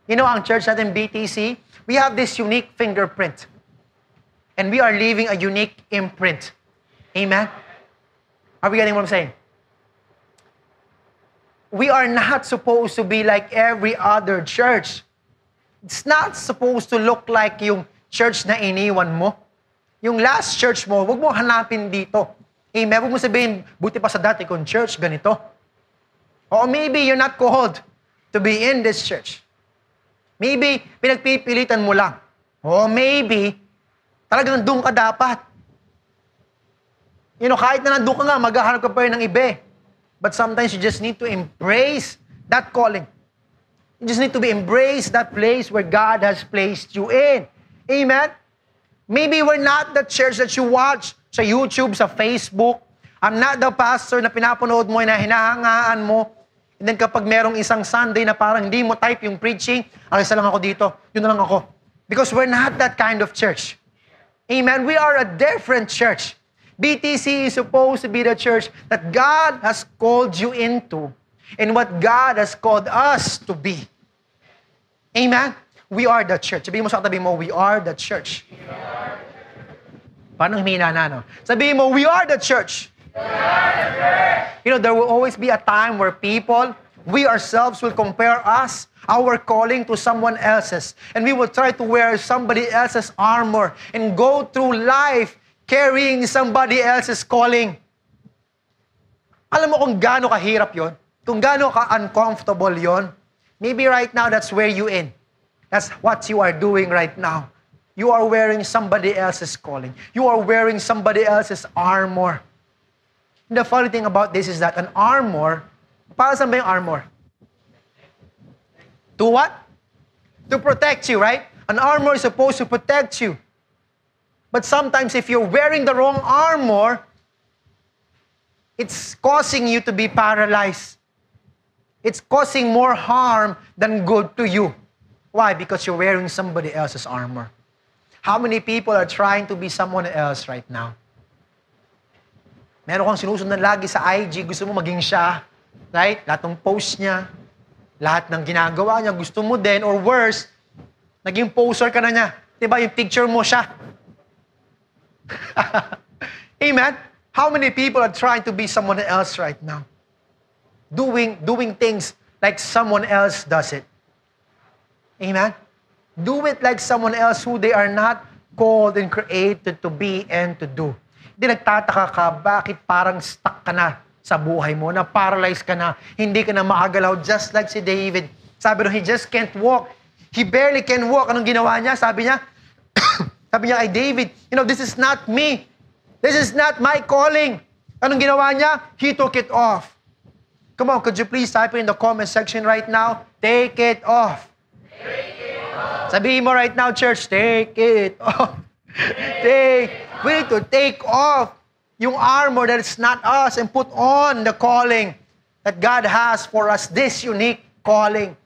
You know, ang church natin, BTC, we have this unique fingerprint. And we are leaving a unique imprint. Amen? Are we getting what I'm saying? We are not supposed to be like every other church. It's not supposed to look like yung church na iniwan mo. Yung last church mo, huwag mo hanapin dito. Amen? Huwag mo sabihin, buti pa sa dati kong church, ganito. Or maybe you're not called to be in this church. Maybe, pinagpipilitan mo lang. Or maybe, talagang doon ka dapat. You know, kahit na nandun ka nga, maghahanap ka pa rin ng iba. But sometimes you just need to embrace that calling. You just need to be embrace that place where God has placed you in. Amen? Maybe we're not the church that you watch sa YouTube, sa Facebook. I'm not the pastor na pinapanood mo na hinahangaan mo. And then kapag merong isang Sunday na parang hindi mo type yung preaching, isa lang ako dito. Yun na lang ako. Because we're not that kind of church. Amen. We are a different church. BTC is supposed to be the church that God has called you into and what God has called us to be. Amen? We are the church. Sabihin mo sa katabi mo, we are the church. Paano humina na, no? Sabihin mo, we are the church. You know, there will always be a time where people, we ourselves will compare us, our calling to someone else's. And we will try to wear somebody else's armor and go through life carrying somebody else's calling. Alam mo kung gaano kahirap yon? Kung gaano ka-uncomfortable yon? Maybe right now that's where you in. That's what you are doing right now. You are wearing somebody else's calling. You are wearing somebody else's armor. The funny thing about this is that an armor, para saan ba yung armor? To what? To protect you, right? An armor is supposed to protect you. But sometimes if you're wearing the wrong armor, it's causing you to be paralyzed. It's causing more harm than good to you. Why? Because you're wearing somebody else's armor. How many people are trying to be someone else right now? Meron kang sinusundan lagi sa IG, gusto mo maging siya. Right? Lahat ng post niya, lahat ng ginagawa niya, gusto mo din, or worse, naging poser ka na niya. Diba, yung picture mo siya. Amen? How many people are trying to be someone else right now? Doing, doing things like someone else does it. Amen? Do it like someone else who they are not called and created to be and to do. Hindi nagtataka ka, bakit parang stuck ka na sa buhay mo, na paralyzed ka na, hindi ka na makagalaw, just like si David. Sabi rin, he just can't walk. He barely can walk. Anong ginawa niya? Sabi niya, sabi niya kay David, you know, this is not me. This is not my calling. Anong ginawa niya? He took it off. Come on, could you please type in the comment section right now? Take it off. Take it off. Sabihin mo right now, church, take it off. take We need to take off yung armor that is not us and put on the calling that God has for us, this unique calling.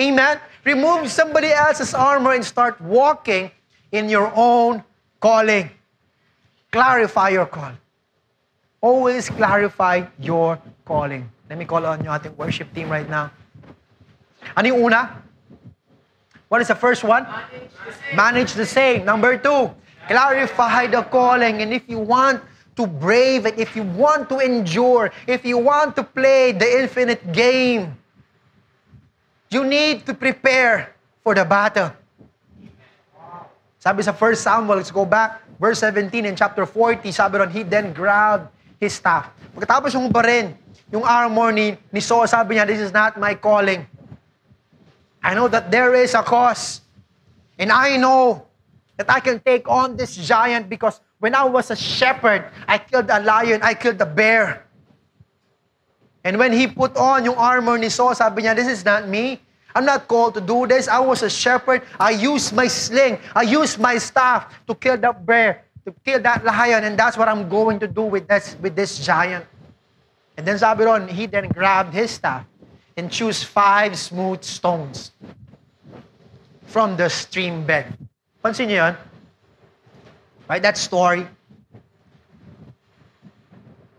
Amen? Remove somebody else's armor and start walking in your own calling. Clarify your call. Always clarify your calling. Let me call on your ating worship team right now. Ano yung una? What is the first one? Manage the same. Number two, Clarify the calling. And if you want to brave it, if you want to endure, if you want to play the infinite game, you need to prepare for the battle. Sabi sa 1 Samuel, let's go back, verse 17 in chapter 40, sabi ron, he then grabbed his staff. Pagkatapos yung barin, yung armor ni, ni Saul, sabi niya, this is not my calling. I know that there is a cause. And I know that I can take on this giant because when I was a shepherd, I killed a lion, I killed a bear. And when he put on yung armor ni Saul, sabi niya, this is not me. I'm not called to do this. I was a shepherd. I used my sling. I used my staff to kill that bear, to kill that lion, and that's what I'm going to do with this, with this giant. And then sabi ron, he then grabbed his staff and chose five smooth stones from the stream bed. Pansin niyo yun? Right? That story.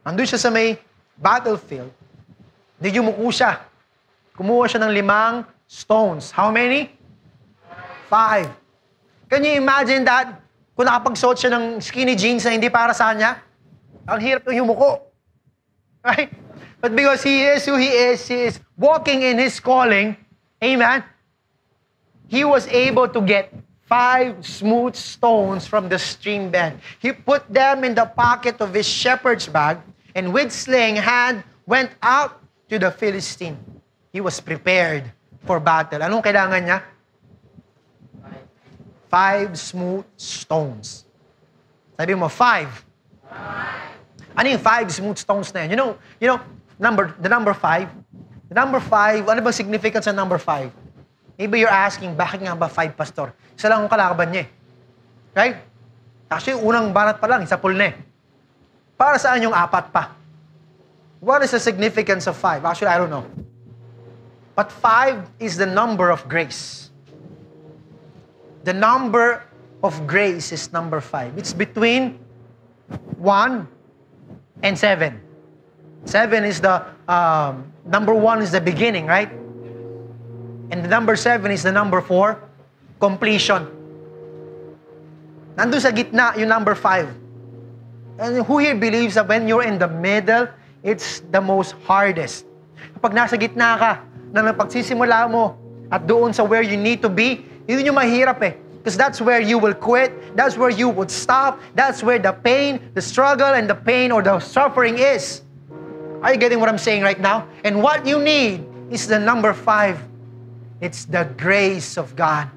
Nandun siya sa may battlefield. Hindi yumuko siya. Kumuha siya ng limang stones. How many? Five. Can you imagine that? Kung nakapagsuot siya ng skinny jeans na hindi para sa kanya, ang hirap ng yumuko. Right? But because he is who he is, he is walking in his calling, amen, he was able to get five smooth stones from the stream bed. He put them in the pocket of his shepherd's bag, and with sling hand went out to the Philistine. He was prepared for battle. Anong kailangan niya? Five smooth stones. Sabi mo, five. Ano yung five smooth stones na yan? You know, you know, number, the number five? The number five, ano ba significance ng number five? Maybe you're asking, bakit nga ba five, pastor? Isa lang ang kalaban niya eh. Right? Actually, unang barat pa lang, isa pool eh. Para saan yung apat pa? What is the significance of five? Actually, I don't know. But five is the number of grace. The number of grace is number five. It's between one and seven. Seven is the, um, number one is the beginning, right? And the number seven is the number four, completion. Nandun sa gitna, yung number five. And who here believes that when you're in the middle, it's the most hardest? Kapag nasa gitna ka, na napagsisimula mo, at doon sa where you need to be, yun yung mahirap eh. Because that's where you will quit. That's where you would stop. That's where the pain, the struggle, and the pain or the suffering is. Are you getting what I'm saying right now? And what you need is the number five. It's the grace of God.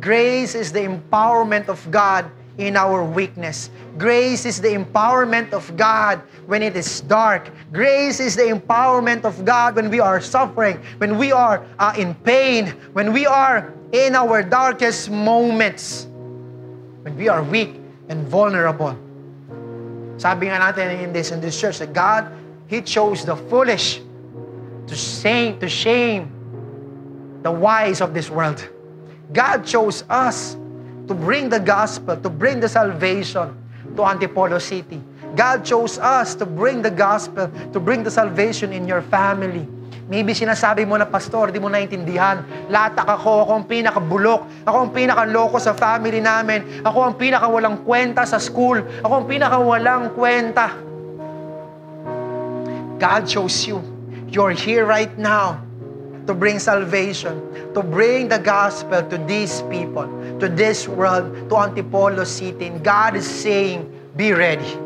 Grace is the empowerment of God in our weakness. Grace is the empowerment of God when it is dark. Grace is the empowerment of God when we are suffering, when we are uh, in pain, when we are in our darkest moments, when we are weak and vulnerable. Sabi nga natin in this in this church that God, He chose the foolish to shame, to shame the wise of this world. God chose us to bring the gospel, to bring the salvation to Antipolo City. God chose us to bring the gospel, to bring the salvation in your family. Maybe sinasabi mo na, Pastor, di mo naintindihan. Latak ako, ako ang pinakabulok. Ako ang pinakaloko sa family namin. Ako ang pinakawalang kwenta sa school. Ako ang pinakawalang kwenta. God chose you. You're here right now to bring salvation, to bring the gospel to these people, to this world, to Antipolo City. And God is saying, be ready.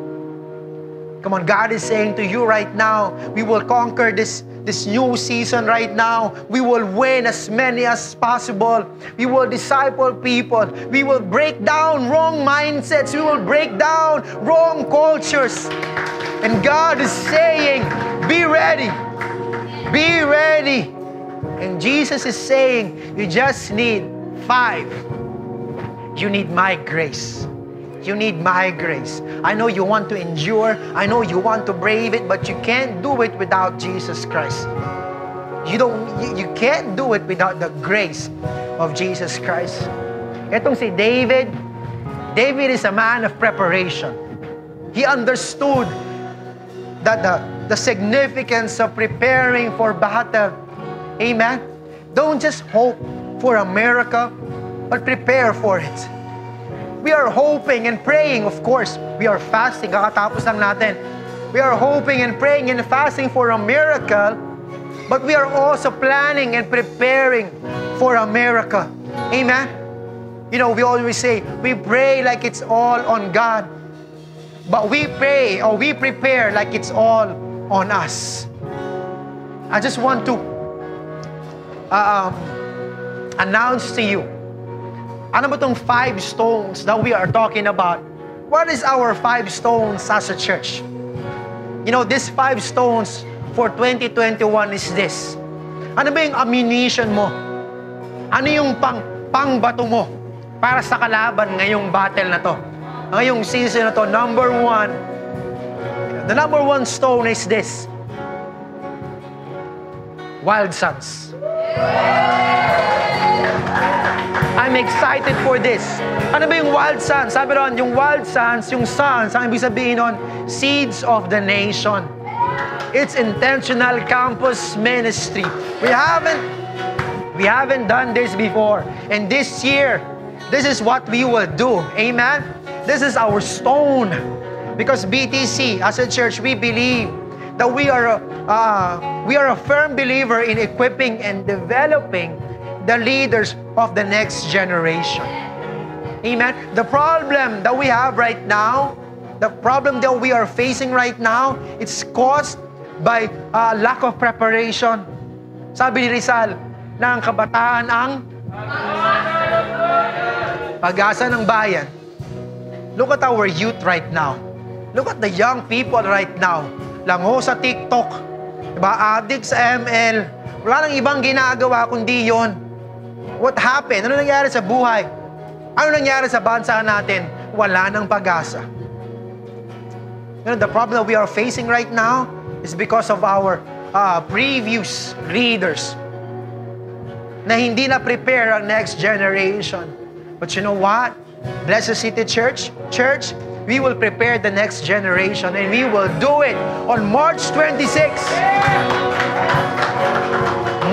Come on, God is saying to you right now, we will conquer this, this new season right now. We will win as many as possible. We will disciple people. We will break down wrong mindsets. We will break down wrong cultures. And God is saying, be ready. Be ready. And Jesus is saying, you just need five. You need my grace. You need my grace. I know you want to endure. I know you want to brave it, but you can't do it without Jesus Christ. You don't you, can't do it without the grace of Jesus Christ. Etong si David, David is a man of preparation. He understood that the, the significance of preparing for battle. Amen. Don't just hope for a miracle, but prepare for it. We are hoping and praying, of course. We are fasting, kakatapos lang natin. We are hoping and praying and fasting for a miracle, but we are also planning and preparing for a miracle. Amen? You know, we always say, we pray like it's all on God, but we pray or we prepare like it's all on us. I just want to uh, announce to you ano ba itong five stones that we are talking about? What is our five stones as a church? You know, these five stones for 2021 is this. Ano ba yung ammunition mo? Ano yung pang, pangbato mo para sa kalaban ngayong battle na to? Ngayong season na to, number one, the number one stone is this. Wild Sons. I'm excited for this. Ano ba yung wild sons? Sabi ron, yung wild sons, yung sons, ang ibig sabihin nun, seeds of the nation. It's intentional campus ministry. We haven't we haven't done this before. And this year, this is what we will do. Amen. This is our stone. Because BTC, as a church, we believe that we are uh, we are a firm believer in equipping and developing the leaders of the next generation. Amen. The problem that we have right now, the problem that we are facing right now, it's caused by uh, lack of preparation. Sabi ni Rizal, na ang kabataan ang pag-asa ng bayan. Look at our youth right now. Look at the young people right now. Lango sa TikTok. Diba? Addict sa ML. Wala nang ibang ginagawa kundi yon. What happened? Ano nangyari sa buhay? Ano nangyari sa bansa natin? Wala nang pag-asa. You know, the problem that we are facing right now is because of our uh, previous leaders. na hindi na prepare ang next generation. But you know what? Blessed City Church, Church, we will prepare the next generation and we will do it on March 26.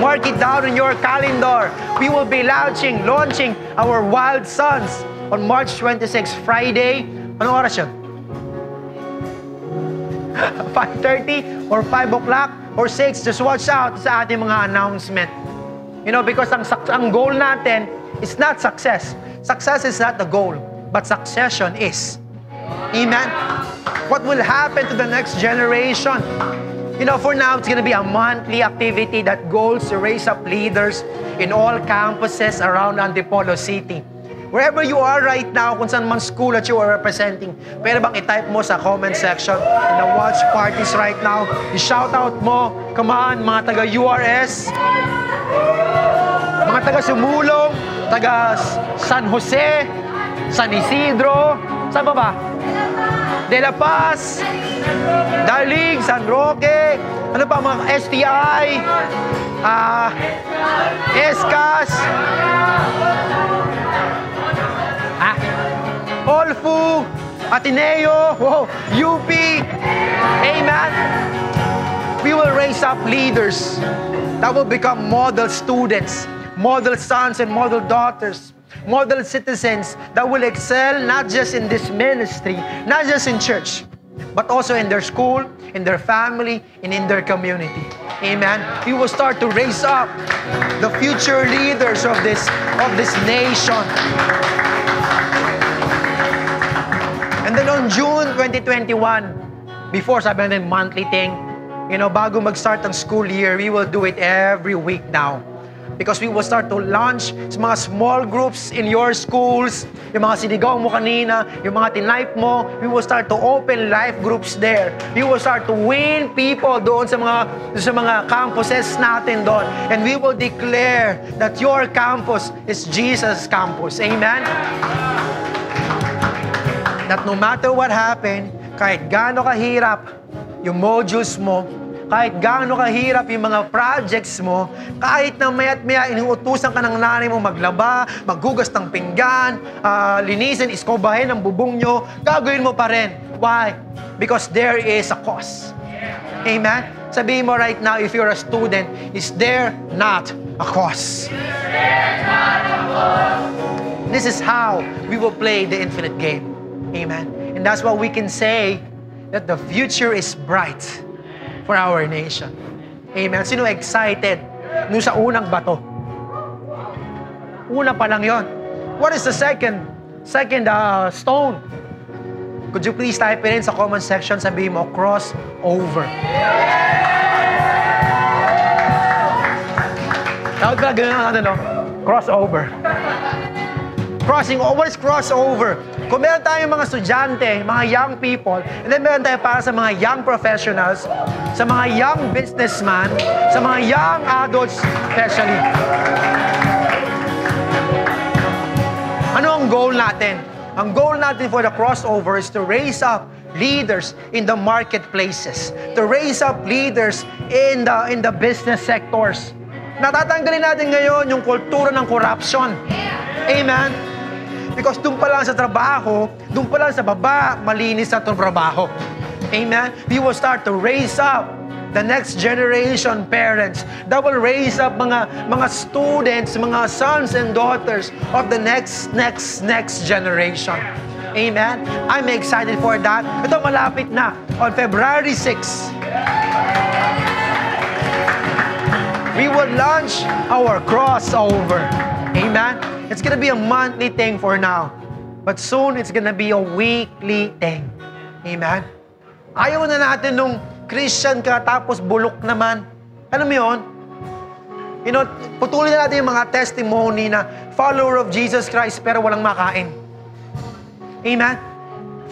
Mark it down in your calendar. We will be launching, launching our Wild Sons on March 26, Friday. Anong oras yun? 5.30 or 5 o'clock or 6. Just watch out sa ating mga announcement. You know, because ang, ang goal natin is not success. Success is not the goal, but succession is. Amen? What will happen to the next generation? You know, for now, it's going to be a monthly activity that goes to raise up leaders in all campuses around Antipolo City. Wherever you are right now, kung saan man school that you are representing, pwede bang i-type mo sa comment section in the watch parties right now? I-shout out mo, come on, mga taga-URS, mga taga-Sumulong, taga San Jose, San Isidro, saan ba ba? De La Paz, Daling, San Roque, ano pa mga STI, ah, Escas, ah, Olfu, Ateneo, wow, UP, Amen. We will raise up leaders that will become model students, model sons and model daughters, model citizens that will excel not just in this ministry, not just in church, but also in their school, in their family, and in their community. Amen. We will start to raise up the future leaders of this of this nation. And then on June 2021, before sabi natin monthly thing, you know, bago mag-start ang school year, we will do it every week now. Because we will start to launch sa mga small groups in your schools, yung mga sinigaw mo kanina, yung mga tinipe mo, we will start to open life groups there. We will start to win people doon sa mga sa mga campuses natin doon. And we will declare that your campus is Jesus campus. Amen? That no matter what happened, kahit gaano kahirap yung modules mo, kahit gaano kahirap yung mga projects mo, kahit na maya't maya inuutusan ka ng nanay mo maglaba, maghugas ng pinggan, uh, linisin, iskobahin ang bubong nyo, gagawin mo pa rin. Why? Because there is a cause. Amen? Sabihin mo right now, if you're a student, is there not a cause? This is how we will play the infinite game. Amen. And that's why we can say that the future is bright for our nation. Amen. Sino excited nung sa unang bato? Una pa lang yon. What is the second second uh, stone? Could you please type it in sa comment section, sabihin mo, cross over. Tawag ka ganun ano, no? Crossover. Crossing over. What is crossover? Kung meron tayong mga estudyante, mga young people, and then meron tayo para sa mga young professionals, sa mga young businessman, sa mga young adults especially. Ano ang goal natin? Ang goal natin for the crossover is to raise up leaders in the marketplaces, to raise up leaders in the in the business sectors. Natatanggalin natin ngayon yung kultura ng corruption. Amen? Because doon pa lang sa trabaho, doon pa lang sa baba, malinis sa trabaho. Amen? We will start to raise up the next generation parents that will raise up mga mga students, mga sons and daughters of the next next next generation. Amen. I'm excited for that. Ito malapit na on February 6. We will launch our crossover. Amen. It's gonna be a monthly thing for now. But soon, it's gonna be a weekly thing. Amen? Ayaw na natin nung Christian ka tapos bulok naman. Alam mo yun? You know, putulin na natin yung mga testimony na follower of Jesus Christ pero walang makain. Amen?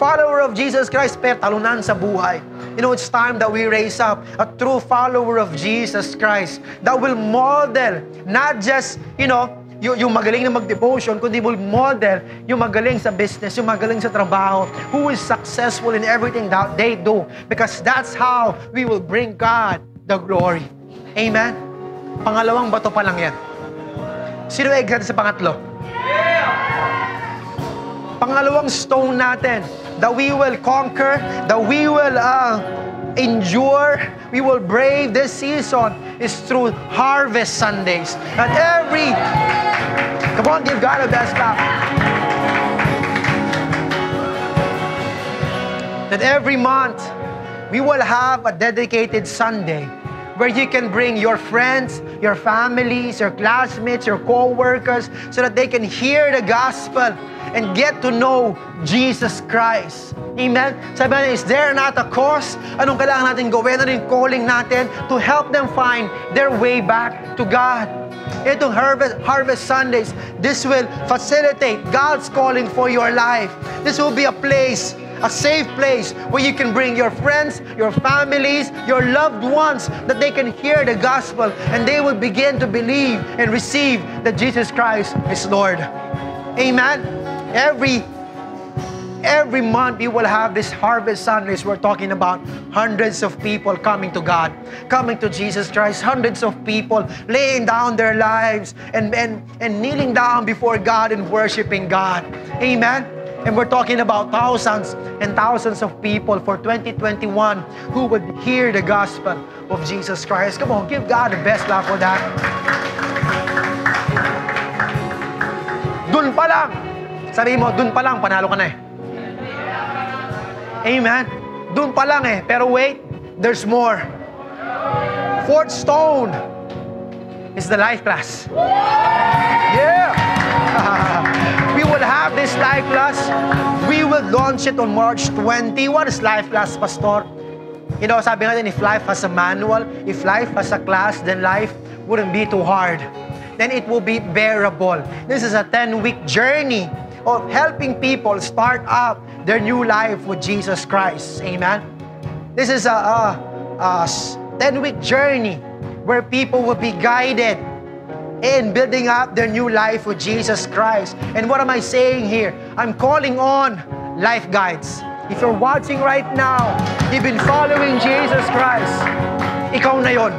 Follower of Jesus Christ pero talunan sa buhay. You know, it's time that we raise up a true follower of Jesus Christ that will model not just, you know, yung, yung magaling na mag-devotion, kundi will model yung magaling sa business, yung magaling sa trabaho, who is successful in everything that they do. Because that's how we will bring God the glory. Amen? Pangalawang bato pa lang yan. Sino excited sa pangatlo? Pangalawang stone natin, that we will conquer, that we will uh, endure, we will brave this season is through Harvest Sundays. And every, come on, give God a best clap. That every month, we will have a dedicated Sunday where you can bring your friends, your families, your classmates, your co-workers so that they can hear the gospel and get to know Jesus Christ. Amen? Sabi natin, is there not a cause? Anong kailangan natin gawin? Ano yung calling natin to help them find their way back to God? Itong Harvest, Harvest Sundays, this will facilitate God's calling for your life. This will be a place a safe place where you can bring your friends, your families, your loved ones, that they can hear the gospel and they will begin to believe and receive that Jesus Christ is Lord. Amen. Every every month we will have this harvest Sundays. We're talking about hundreds of people coming to God, coming to Jesus Christ, hundreds of people laying down their lives and, and, and kneeling down before God and worshiping God. Amen. And we're talking about thousands and thousands of people for 2021 who would hear the gospel of Jesus Christ. Come on, give God the best love for that. Dun pa lang. Sabi mo, dun pa lang, panalo ka na eh. Amen. Dun pa lang eh. Pero wait, there's more. Fourth stone is the life class. Yeah. we will have this life class. We will launch it on March 20. What is life class, Pastor? You know, sabi natin, if life has a manual, if life has a class, then life wouldn't be too hard. Then it will be bearable. This is a 10-week journey of helping people start up their new life with Jesus Christ. Amen? This is a, a, a 10-week journey where people will be guided in building up their new life with Jesus Christ. And what am I saying here? I'm calling on life guides. If you're watching right now, you've been following Jesus Christ, ikaw na yon.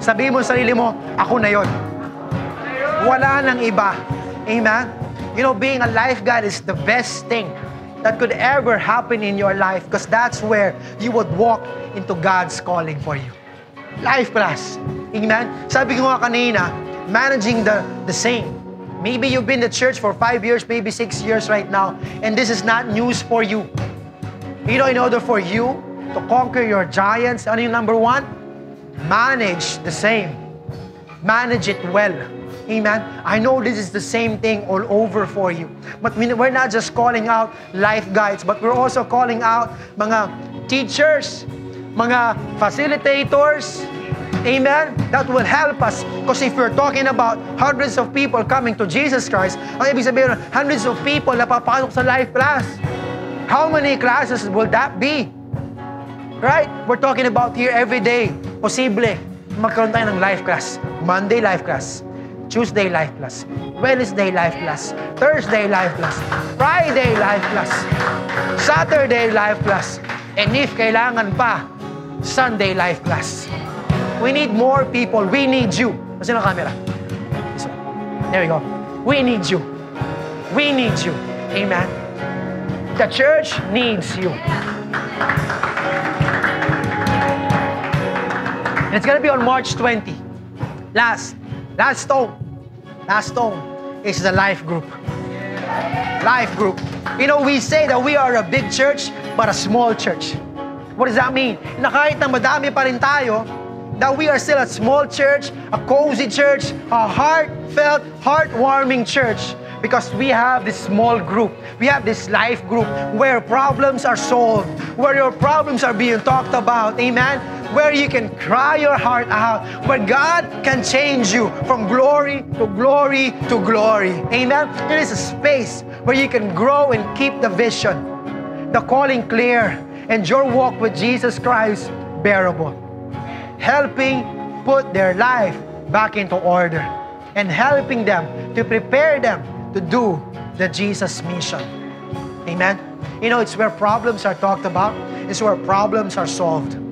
Sabi mo sa sarili mo, ako na yon. Wala nang iba. Amen? You know, being a life guide is the best thing that could ever happen in your life because that's where you would walk into God's calling for you. Life class. Amen? Sabi ko nga kanina, managing the, the same. Maybe you've been to church for five years, maybe six years right now, and this is not news for you. You know, in order for you to conquer your giants, ano yung number one? Manage the same. Manage it well. Amen. I know this is the same thing all over for you. But we're not just calling out life guides, but we're also calling out mga teachers, mga facilitators, Amen? That will help us. Because if we're talking about hundreds of people coming to Jesus Christ, ang ibig sabihin, hundreds of people na papasok sa life class. How many classes will that be? Right? We're talking about here every day. Posible, magkaroon tayo ng life class. Monday life class. Tuesday life class. Wednesday life class. Thursday life class. Friday life class. Saturday life class. And if kailangan pa, Sunday life class. We need more people. We need you. Kasi na camera. There we go. We need you. We need you. Amen. The church needs you. And it's gonna be on March 20. Last, last stone, last stone is the life group. Life group. You know, we say that we are a big church, but a small church. What does that mean? Na kahit na madami pa rin tayo, that we are still a small church, a cozy church, a heartfelt, heartwarming church because we have this small group. We have this life group where problems are solved, where your problems are being talked about. Amen. Where you can cry your heart out, where God can change you from glory to glory to glory. Amen. It is a space where you can grow and keep the vision, the calling clear, and your walk with Jesus Christ bearable. Helping put their life back into order and helping them to prepare them to do the Jesus mission. Amen? You know, it's where problems are talked about. It's where problems are solved.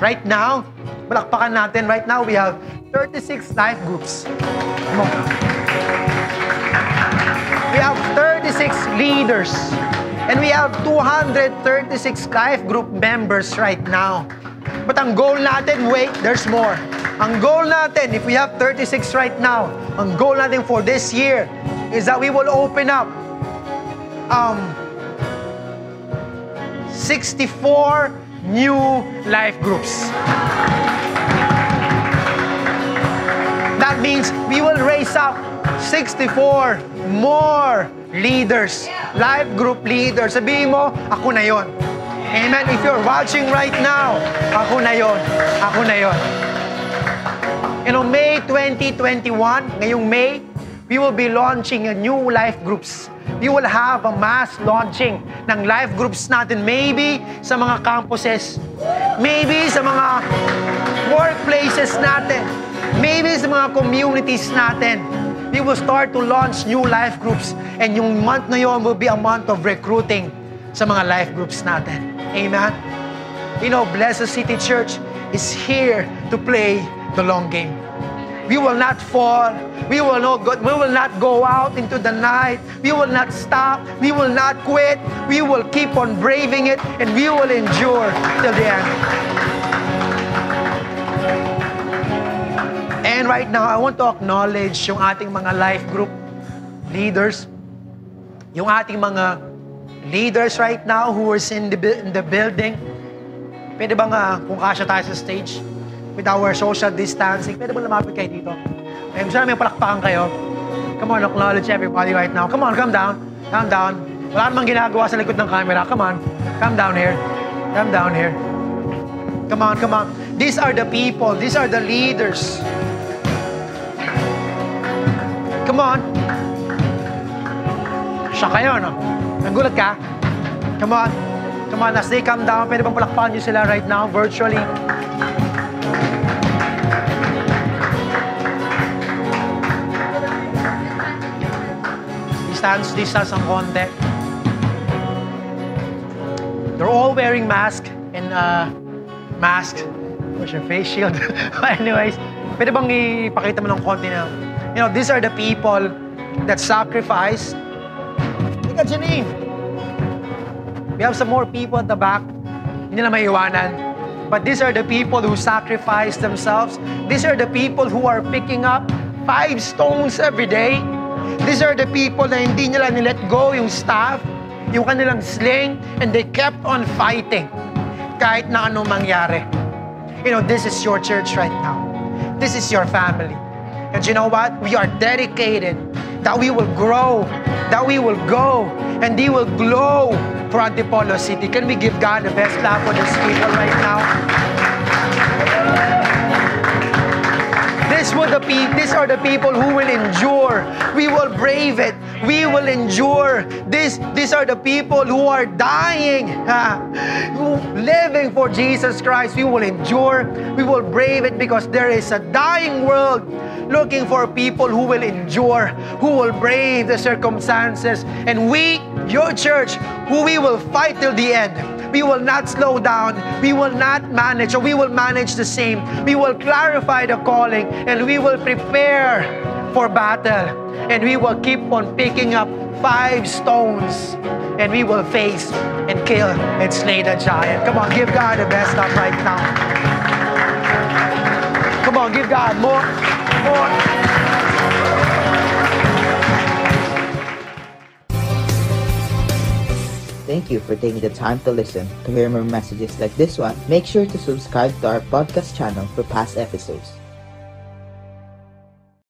Right now, palakpakan natin. Right now, we have 36 life groups. Come on. We have 36 leaders. And we have 236 life group members right now. But ang goal natin, wait, there's more. Ang goal natin, if we have 36 right now, ang goal natin for this year is that we will open up um, 64 new life groups. That means we will raise up 64 more leaders, life group leaders. Sabihin mo, ako na yon. Amen. If you're watching right now, ako na yon. Ako na yon. You know, May 2021, ngayong May, we will be launching a new life groups. We will have a mass launching ng life groups natin. Maybe sa mga campuses. Maybe sa mga workplaces natin. Maybe sa mga communities natin. We will start to launch new life groups. And yung month na yon will be a month of recruiting sa mga life groups natin. Amen? You know, Blessed City Church is here to play the long game. We will not fall. We will not go, we will not go out into the night. We will not stop. We will not quit. We will keep on braving it and we will endure till the end. And right now, I want to acknowledge yung ating mga life group leaders, yung ating mga leaders right now who is in the, in the building. Pwede bang uh, kung kasya tayo sa stage with our social distancing, pwede bang lumapit kayo dito? Eh, gusto namin palakpakan kayo. Come on, acknowledge everybody right now. Come on, come down. Come down. Wala namang ginagawa sa likod ng camera. Come on. Come down here. Come down here. Come on, come on. These are the people. These are the leaders. Come on. Siya kayo, no? Nagulat ka? Come on. Come on, as they come down, pwede bang palakpakan niyo sila right now, virtually? Distance, distance ang konti. They're all wearing mask and uh, mask. Where's your face shield? Anyways, pwede bang ipakita mo ng konti na, you know, these are the people that sacrifice. Look at Janine. We have some more people at the back. Hindi nila maiwanan. But these are the people who sacrifice themselves. These are the people who are picking up five stones every day. These are the people na hindi nila nilet go yung staff, yung kanilang sling, and they kept on fighting kahit na anong mangyari. You know, this is your church right now. This is your family. And you know what? We are dedicated that we will grow, that we will go, and they will glow for Antipolo City. Can we give God the best clap for these people right now? This will the pe- these are the people who will endure. We will brave it. We will endure. This, these are the people who are dying, living for Jesus Christ. We will endure. We will brave it because there is a dying world looking for people who will endure, who will brave the circumstances. And we, your church, who we will fight till the end. We will not slow down. We will not manage, or we will manage the same. We will clarify the calling and we will prepare for battle. And we will keep on picking up five stones and we will face and kill and slay the giant. Come on, give God the best up right now. Come on, give God more, more. Thank you for taking the time to listen. To hear more messages like this one, make sure to subscribe to our podcast channel for past episodes.